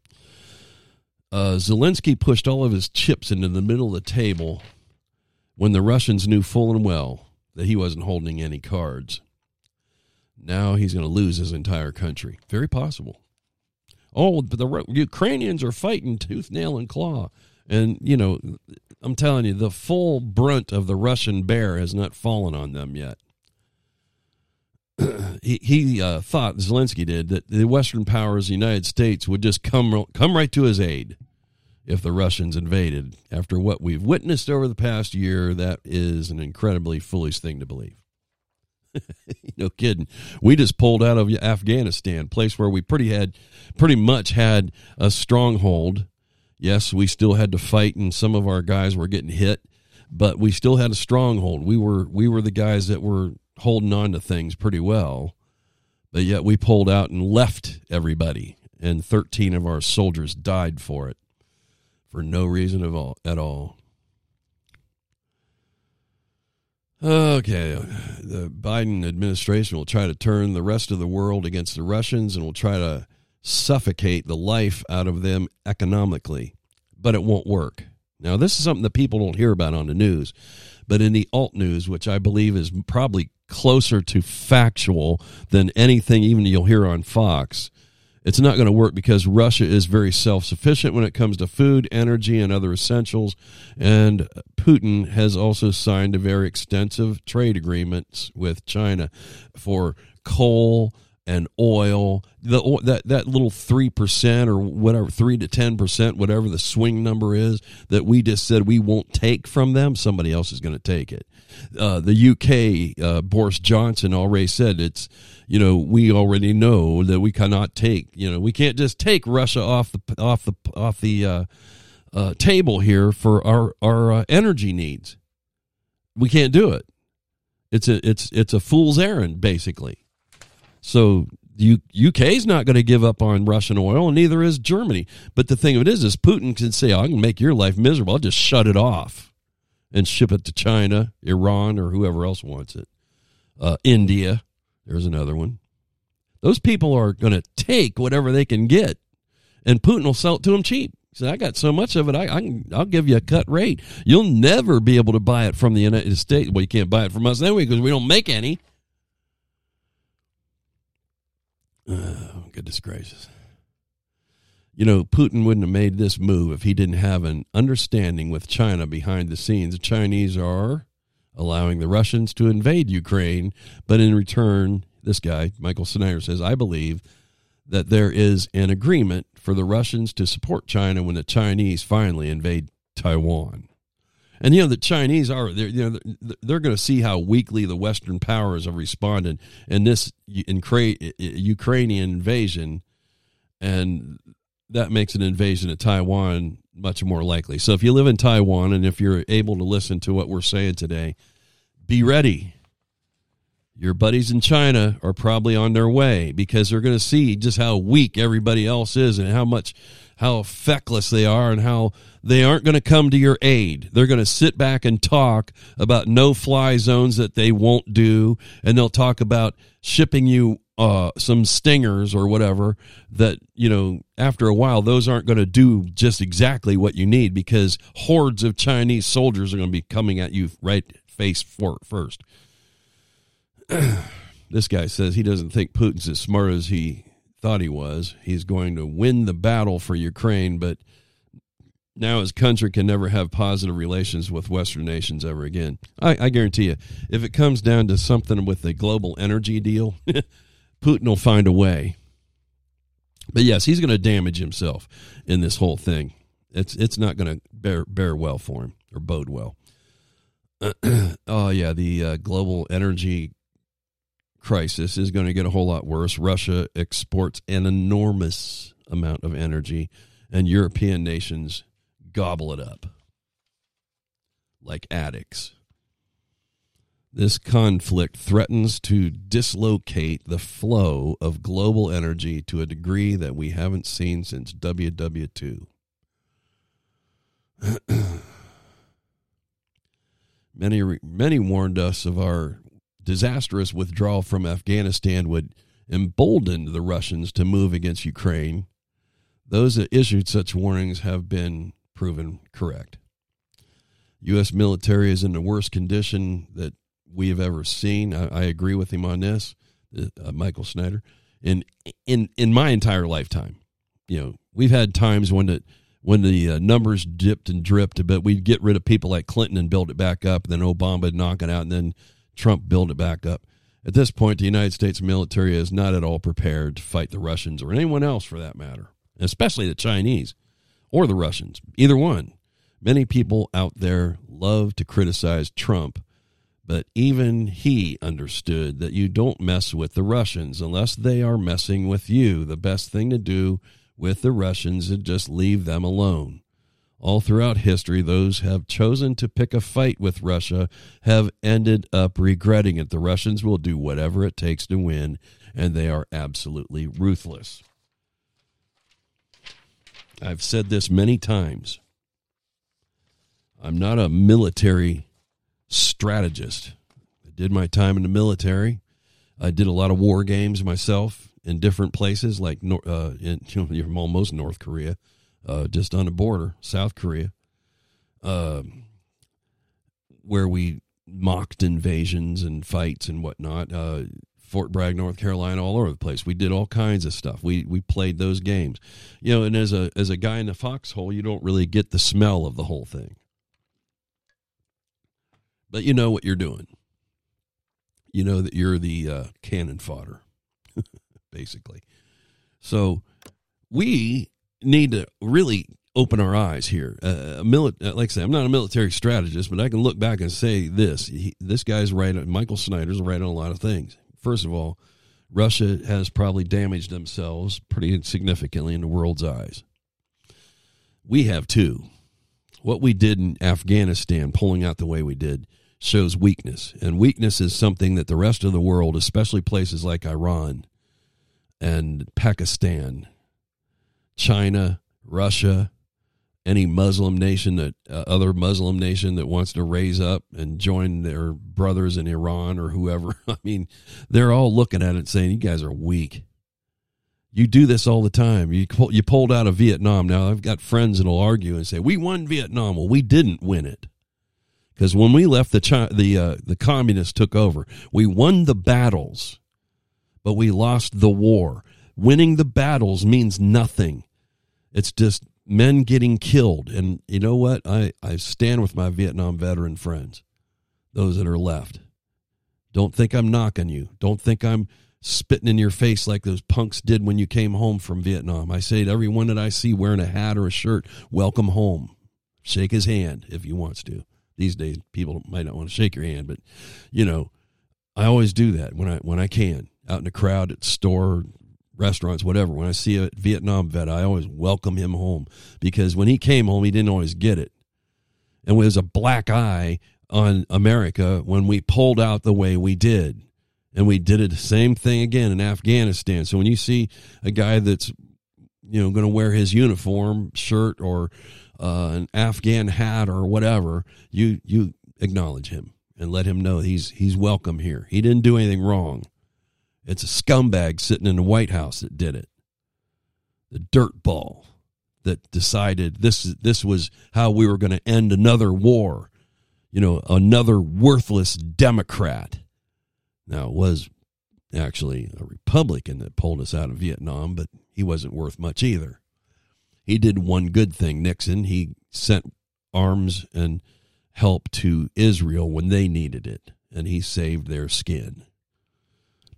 [SPEAKER 2] Uh, Zelensky pushed all of his chips into the middle of the table when the Russians knew full and well that he wasn't holding any cards. Now he's going to lose his entire country. Very possible. Oh, but the Ukrainians are fighting tooth, nail, and claw. And, you know, I'm telling you, the full brunt of the Russian bear has not fallen on them yet. he he uh, thought, Zelensky did, that the Western powers, the United States, would just come, come right to his aid if the Russians invaded. After what we've witnessed over the past year, that is an incredibly foolish thing to believe. no kidding. We just pulled out of Afghanistan, place where we pretty had pretty much had a stronghold. Yes, we still had to fight and some of our guys were getting hit, but we still had a stronghold. We were we were the guys that were holding on to things pretty well. But yet we pulled out and left everybody and 13 of our soldiers died for it for no reason at all. At all. Okay, uh, the Biden administration will try to turn the rest of the world against the Russians and will try to suffocate the life out of them economically, but it won't work. Now, this is something that people don't hear about on the news, but in the alt news, which I believe is probably closer to factual than anything even you'll hear on Fox, it's not going to work because Russia is very self sufficient when it comes to food, energy, and other essentials. And Putin has also signed a very extensive trade agreements with China for coal and oil. The that that little three percent or whatever, three to ten percent, whatever the swing number is that we just said we won't take from them. Somebody else is going to take it. Uh, the UK, uh, Boris Johnson already said it's you know, we already know that we cannot take, you know, we can't just take Russia off the off the off the uh, uh, table here for our our uh, energy needs. We can't do it. It's a it's it's a fool's errand basically. So U- is not going to give up on Russian oil, and neither is Germany. But the thing of it is, is Putin can say, oh, "I can make your life miserable. I'll just shut it off and ship it to China, Iran, or whoever else wants it, uh, India." There's another one. Those people are going to take whatever they can get, and Putin will sell it to them cheap. He said, "I got so much of it, I, I can, I'll give you a cut rate. You'll never be able to buy it from the United States. Well, you can't buy it from us anyway because we don't make any." Oh, goodness gracious. You know, Putin wouldn't have made this move if he didn't have an understanding with China behind the scenes. The Chinese are allowing the Russians to invade Ukraine, but in return, this guy, Michael Snyder, says, I believe that there is an agreement for the Russians to support China when the Chinese finally invade Taiwan. And you know the Chinese are they're you know they're going to see how weakly the Western powers have responded in this Ukrainian invasion, and that makes an invasion of Taiwan much more likely. So if you live in Taiwan and if you're able to listen to what we're saying today, be ready. Your buddies in China are probably on their way because they're going to see just how weak everybody else is and how much how feckless they are and how they aren't going to come to your aid. They're going to sit back and talk about no fly zones that they won't do and they'll talk about shipping you uh, some stingers or whatever that you know after a while those aren't going to do just exactly what you need because hordes of chinese soldiers are going to be coming at you right face for first. this guy says he doesn't think Putin's as smart as he thought he was. He's going to win the battle for Ukraine, but now his country can never have positive relations with Western nations ever again. I, I guarantee you, if it comes down to something with the global energy deal, Putin will find a way. But yes, he's going to damage himself in this whole thing. It's it's not going to bear bear well for him or bode well. oh yeah, the uh, global energy crisis is going to get a whole lot worse. Russia exports an enormous amount of energy, and European nations gobble it up like addicts. This conflict threatens to dislocate the flow of global energy to a degree that we haven't seen since WW2. Many, many warned us of our disastrous withdrawal from Afghanistan would embolden the Russians to move against Ukraine. Those that issued such warnings have been proven correct. U.S. military is in the worst condition that we have ever seen. I, I agree with him on this, uh, Michael Snyder. In in in my entire lifetime, you know, we've had times when the when the uh, numbers dipped and dripped, but we'd get rid of people like Clinton and build it back up, and then Obama would knock it out, and then Trump build it back up. At this point, the United States military is not at all prepared to fight the Russians or anyone else for that matter, especially the Chinese or the Russians, either one. Many people out there love to criticize Trump, but even he understood that you don't mess with the Russians unless they are messing with you. The best thing to do with the Russians is just leave them alone. All throughout history, those have chosen to pick a fight with Russia have ended up regretting it. The Russians will do whatever it takes to win, and they are absolutely ruthless. I've said this many times. I'm not a military strategist. I did my time in the military. I did a lot of war games myself in different places, like uh, in you know, almost North Korea, uh, just on the border, South Korea, uh, where we mocked invasions and fights and whatnot. Uh, Fort Bragg, North Carolina, all over the place. We did all kinds of stuff. We we played those games, you know. And as a as a guy in the foxhole, you don't really get the smell of the whole thing, but you know what you're doing. You know that you're the uh, cannon fodder, basically. So we need to really open our eyes here. Uh, mili- uh, like I say, I'm not a military strategist, but I can look back and say this: he, this guy's right. Michael Snyder's right on a lot of things first of all, Russia has probably damaged themselves pretty significantly in the world's eyes. We have too. What we did in Afghanistan, pulling out the way we did, shows weakness. And weakness is something that the rest of the world, especially places like Iran and Pakistan, China, Russia, any Muslim nation that uh, other Muslim nation that wants to raise up and join their brothers in Iran or whoever. I mean, they're all looking at it saying, "You guys are weak." You do this all the time. You you pulled out of Vietnam. Now I've got friends that'll argue and say, "We won Vietnam." Well, we didn't win it because when we left, the the uh, the communists took over. We won the battles, but we lost the war. Winning the battles means nothing. It's just men getting killed. And you know what? I, I stand with my Vietnam veteran friends, those that are left. Don't think I'm knocking you. Don't think I'm spitting in your face like those punks did when you came home from Vietnam. I say to everyone that I see wearing a hat or a shirt, welcome home. Shake his hand if he wants to. These days, people might not want to shake your hand, but you know, I always do that when I when I can out in the crowd at store, restaurants, whatever. When I see a Vietnam vet, I always welcome him home because when he came home, he didn't always get it. And was a black eye on America when we pulled out the way we did. And we did it the same thing again in Afghanistan. So when you see a guy that's, you know, going to wear his uniform shirt or uh, an Afghan hat or whatever, you you acknowledge him and let him know he's he's welcome here. He didn't do anything wrong. It's a scumbag sitting in the White House that did it. The dirt ball that decided this this was how we were going to end another war. You know, another worthless Democrat. Now it was actually a Republican that pulled us out of Vietnam, but he wasn't worth much either. He did one good thing, Nixon. He sent arms and help to Israel when they needed it, and he saved their skin.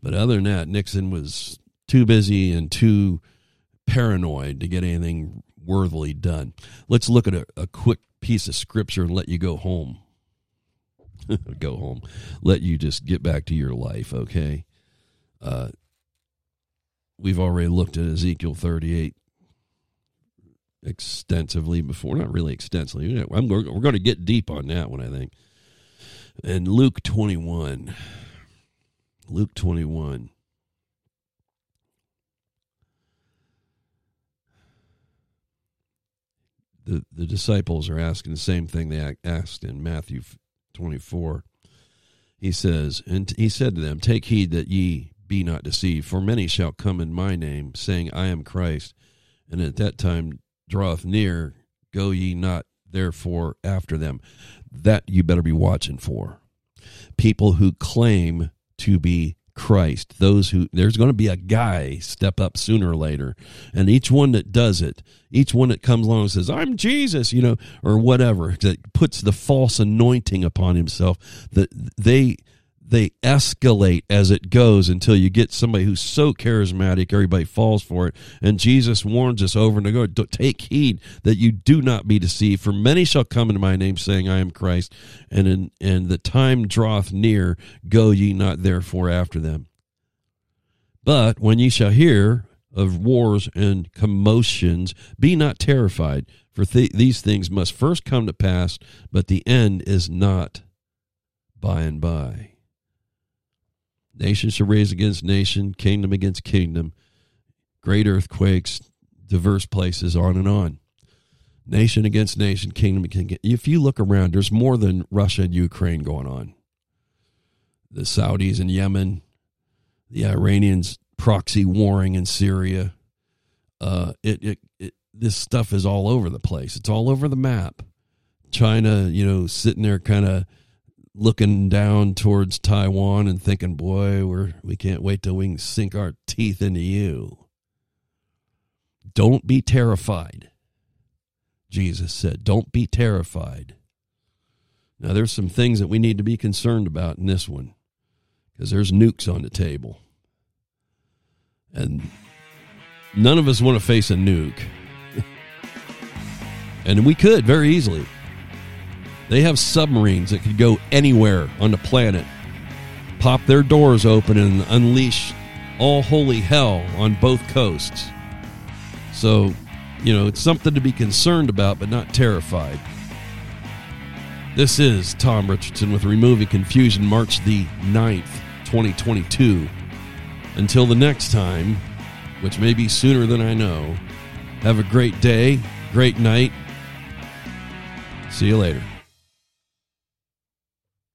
[SPEAKER 2] But other than that, Nixon was too busy and too paranoid to get anything worthily done. Let's look at a, a quick piece of scripture and let you go home. go home. Let you just get back to your life, okay? Uh, we've already looked at Ezekiel 38 extensively before. Not really extensively. I'm, we're going to get deep on that one, I think. And Luke 21. Luke 21. The, the disciples are asking the same thing they asked in Matthew 24. He says, And he said to them, Take heed that ye be not deceived, for many shall come in my name, saying, I am Christ, and at that time draweth near, go ye not therefore after them. That you better be watching for. People who claim to be Christ. Those who there's going to be a guy step up sooner or later, and each one that does it, each one that comes along and says, "I'm Jesus," you know, or whatever, that puts the false anointing upon himself. That they they escalate as it goes until you get somebody who's so charismatic, everybody falls for it. And Jesus warns us over and over take heed that you do not be deceived. For many shall come into my name, saying, I am Christ, and, in, and the time draweth near, go ye not therefore after them. But when ye shall hear of wars and commotions, be not terrified, for th- these things must first come to pass, but the end is not by and by. Nation shall raise against nation, kingdom against kingdom, great earthquakes, diverse places, on and on. Nation against nation, kingdom against If you look around, there's more than Russia and Ukraine going on. the Saudis in Yemen, the Iranians proxy warring in Syria. Uh, it, it, it, this stuff is all over the place. It's all over the map. China, you know, sitting there kind of looking down towards Taiwan and thinking, boy, we're, we can't wait till we can sink our teeth into you. Don't be terrified. Jesus said, don't be terrified. Now, there's some things that we need to be concerned about in this one because there's nukes on the table. And none of us want to face a nuke. and we could very easily. They have submarines that could go anywhere on the planet, pop their doors open, and unleash all holy hell on both coasts. So, you know, it's something to be concerned about, but not terrified. This is Tom Richardson with Removing Confusion, March the 9th, 2022. Until the next time, which may be sooner than I know, have a great day, great night. See you later.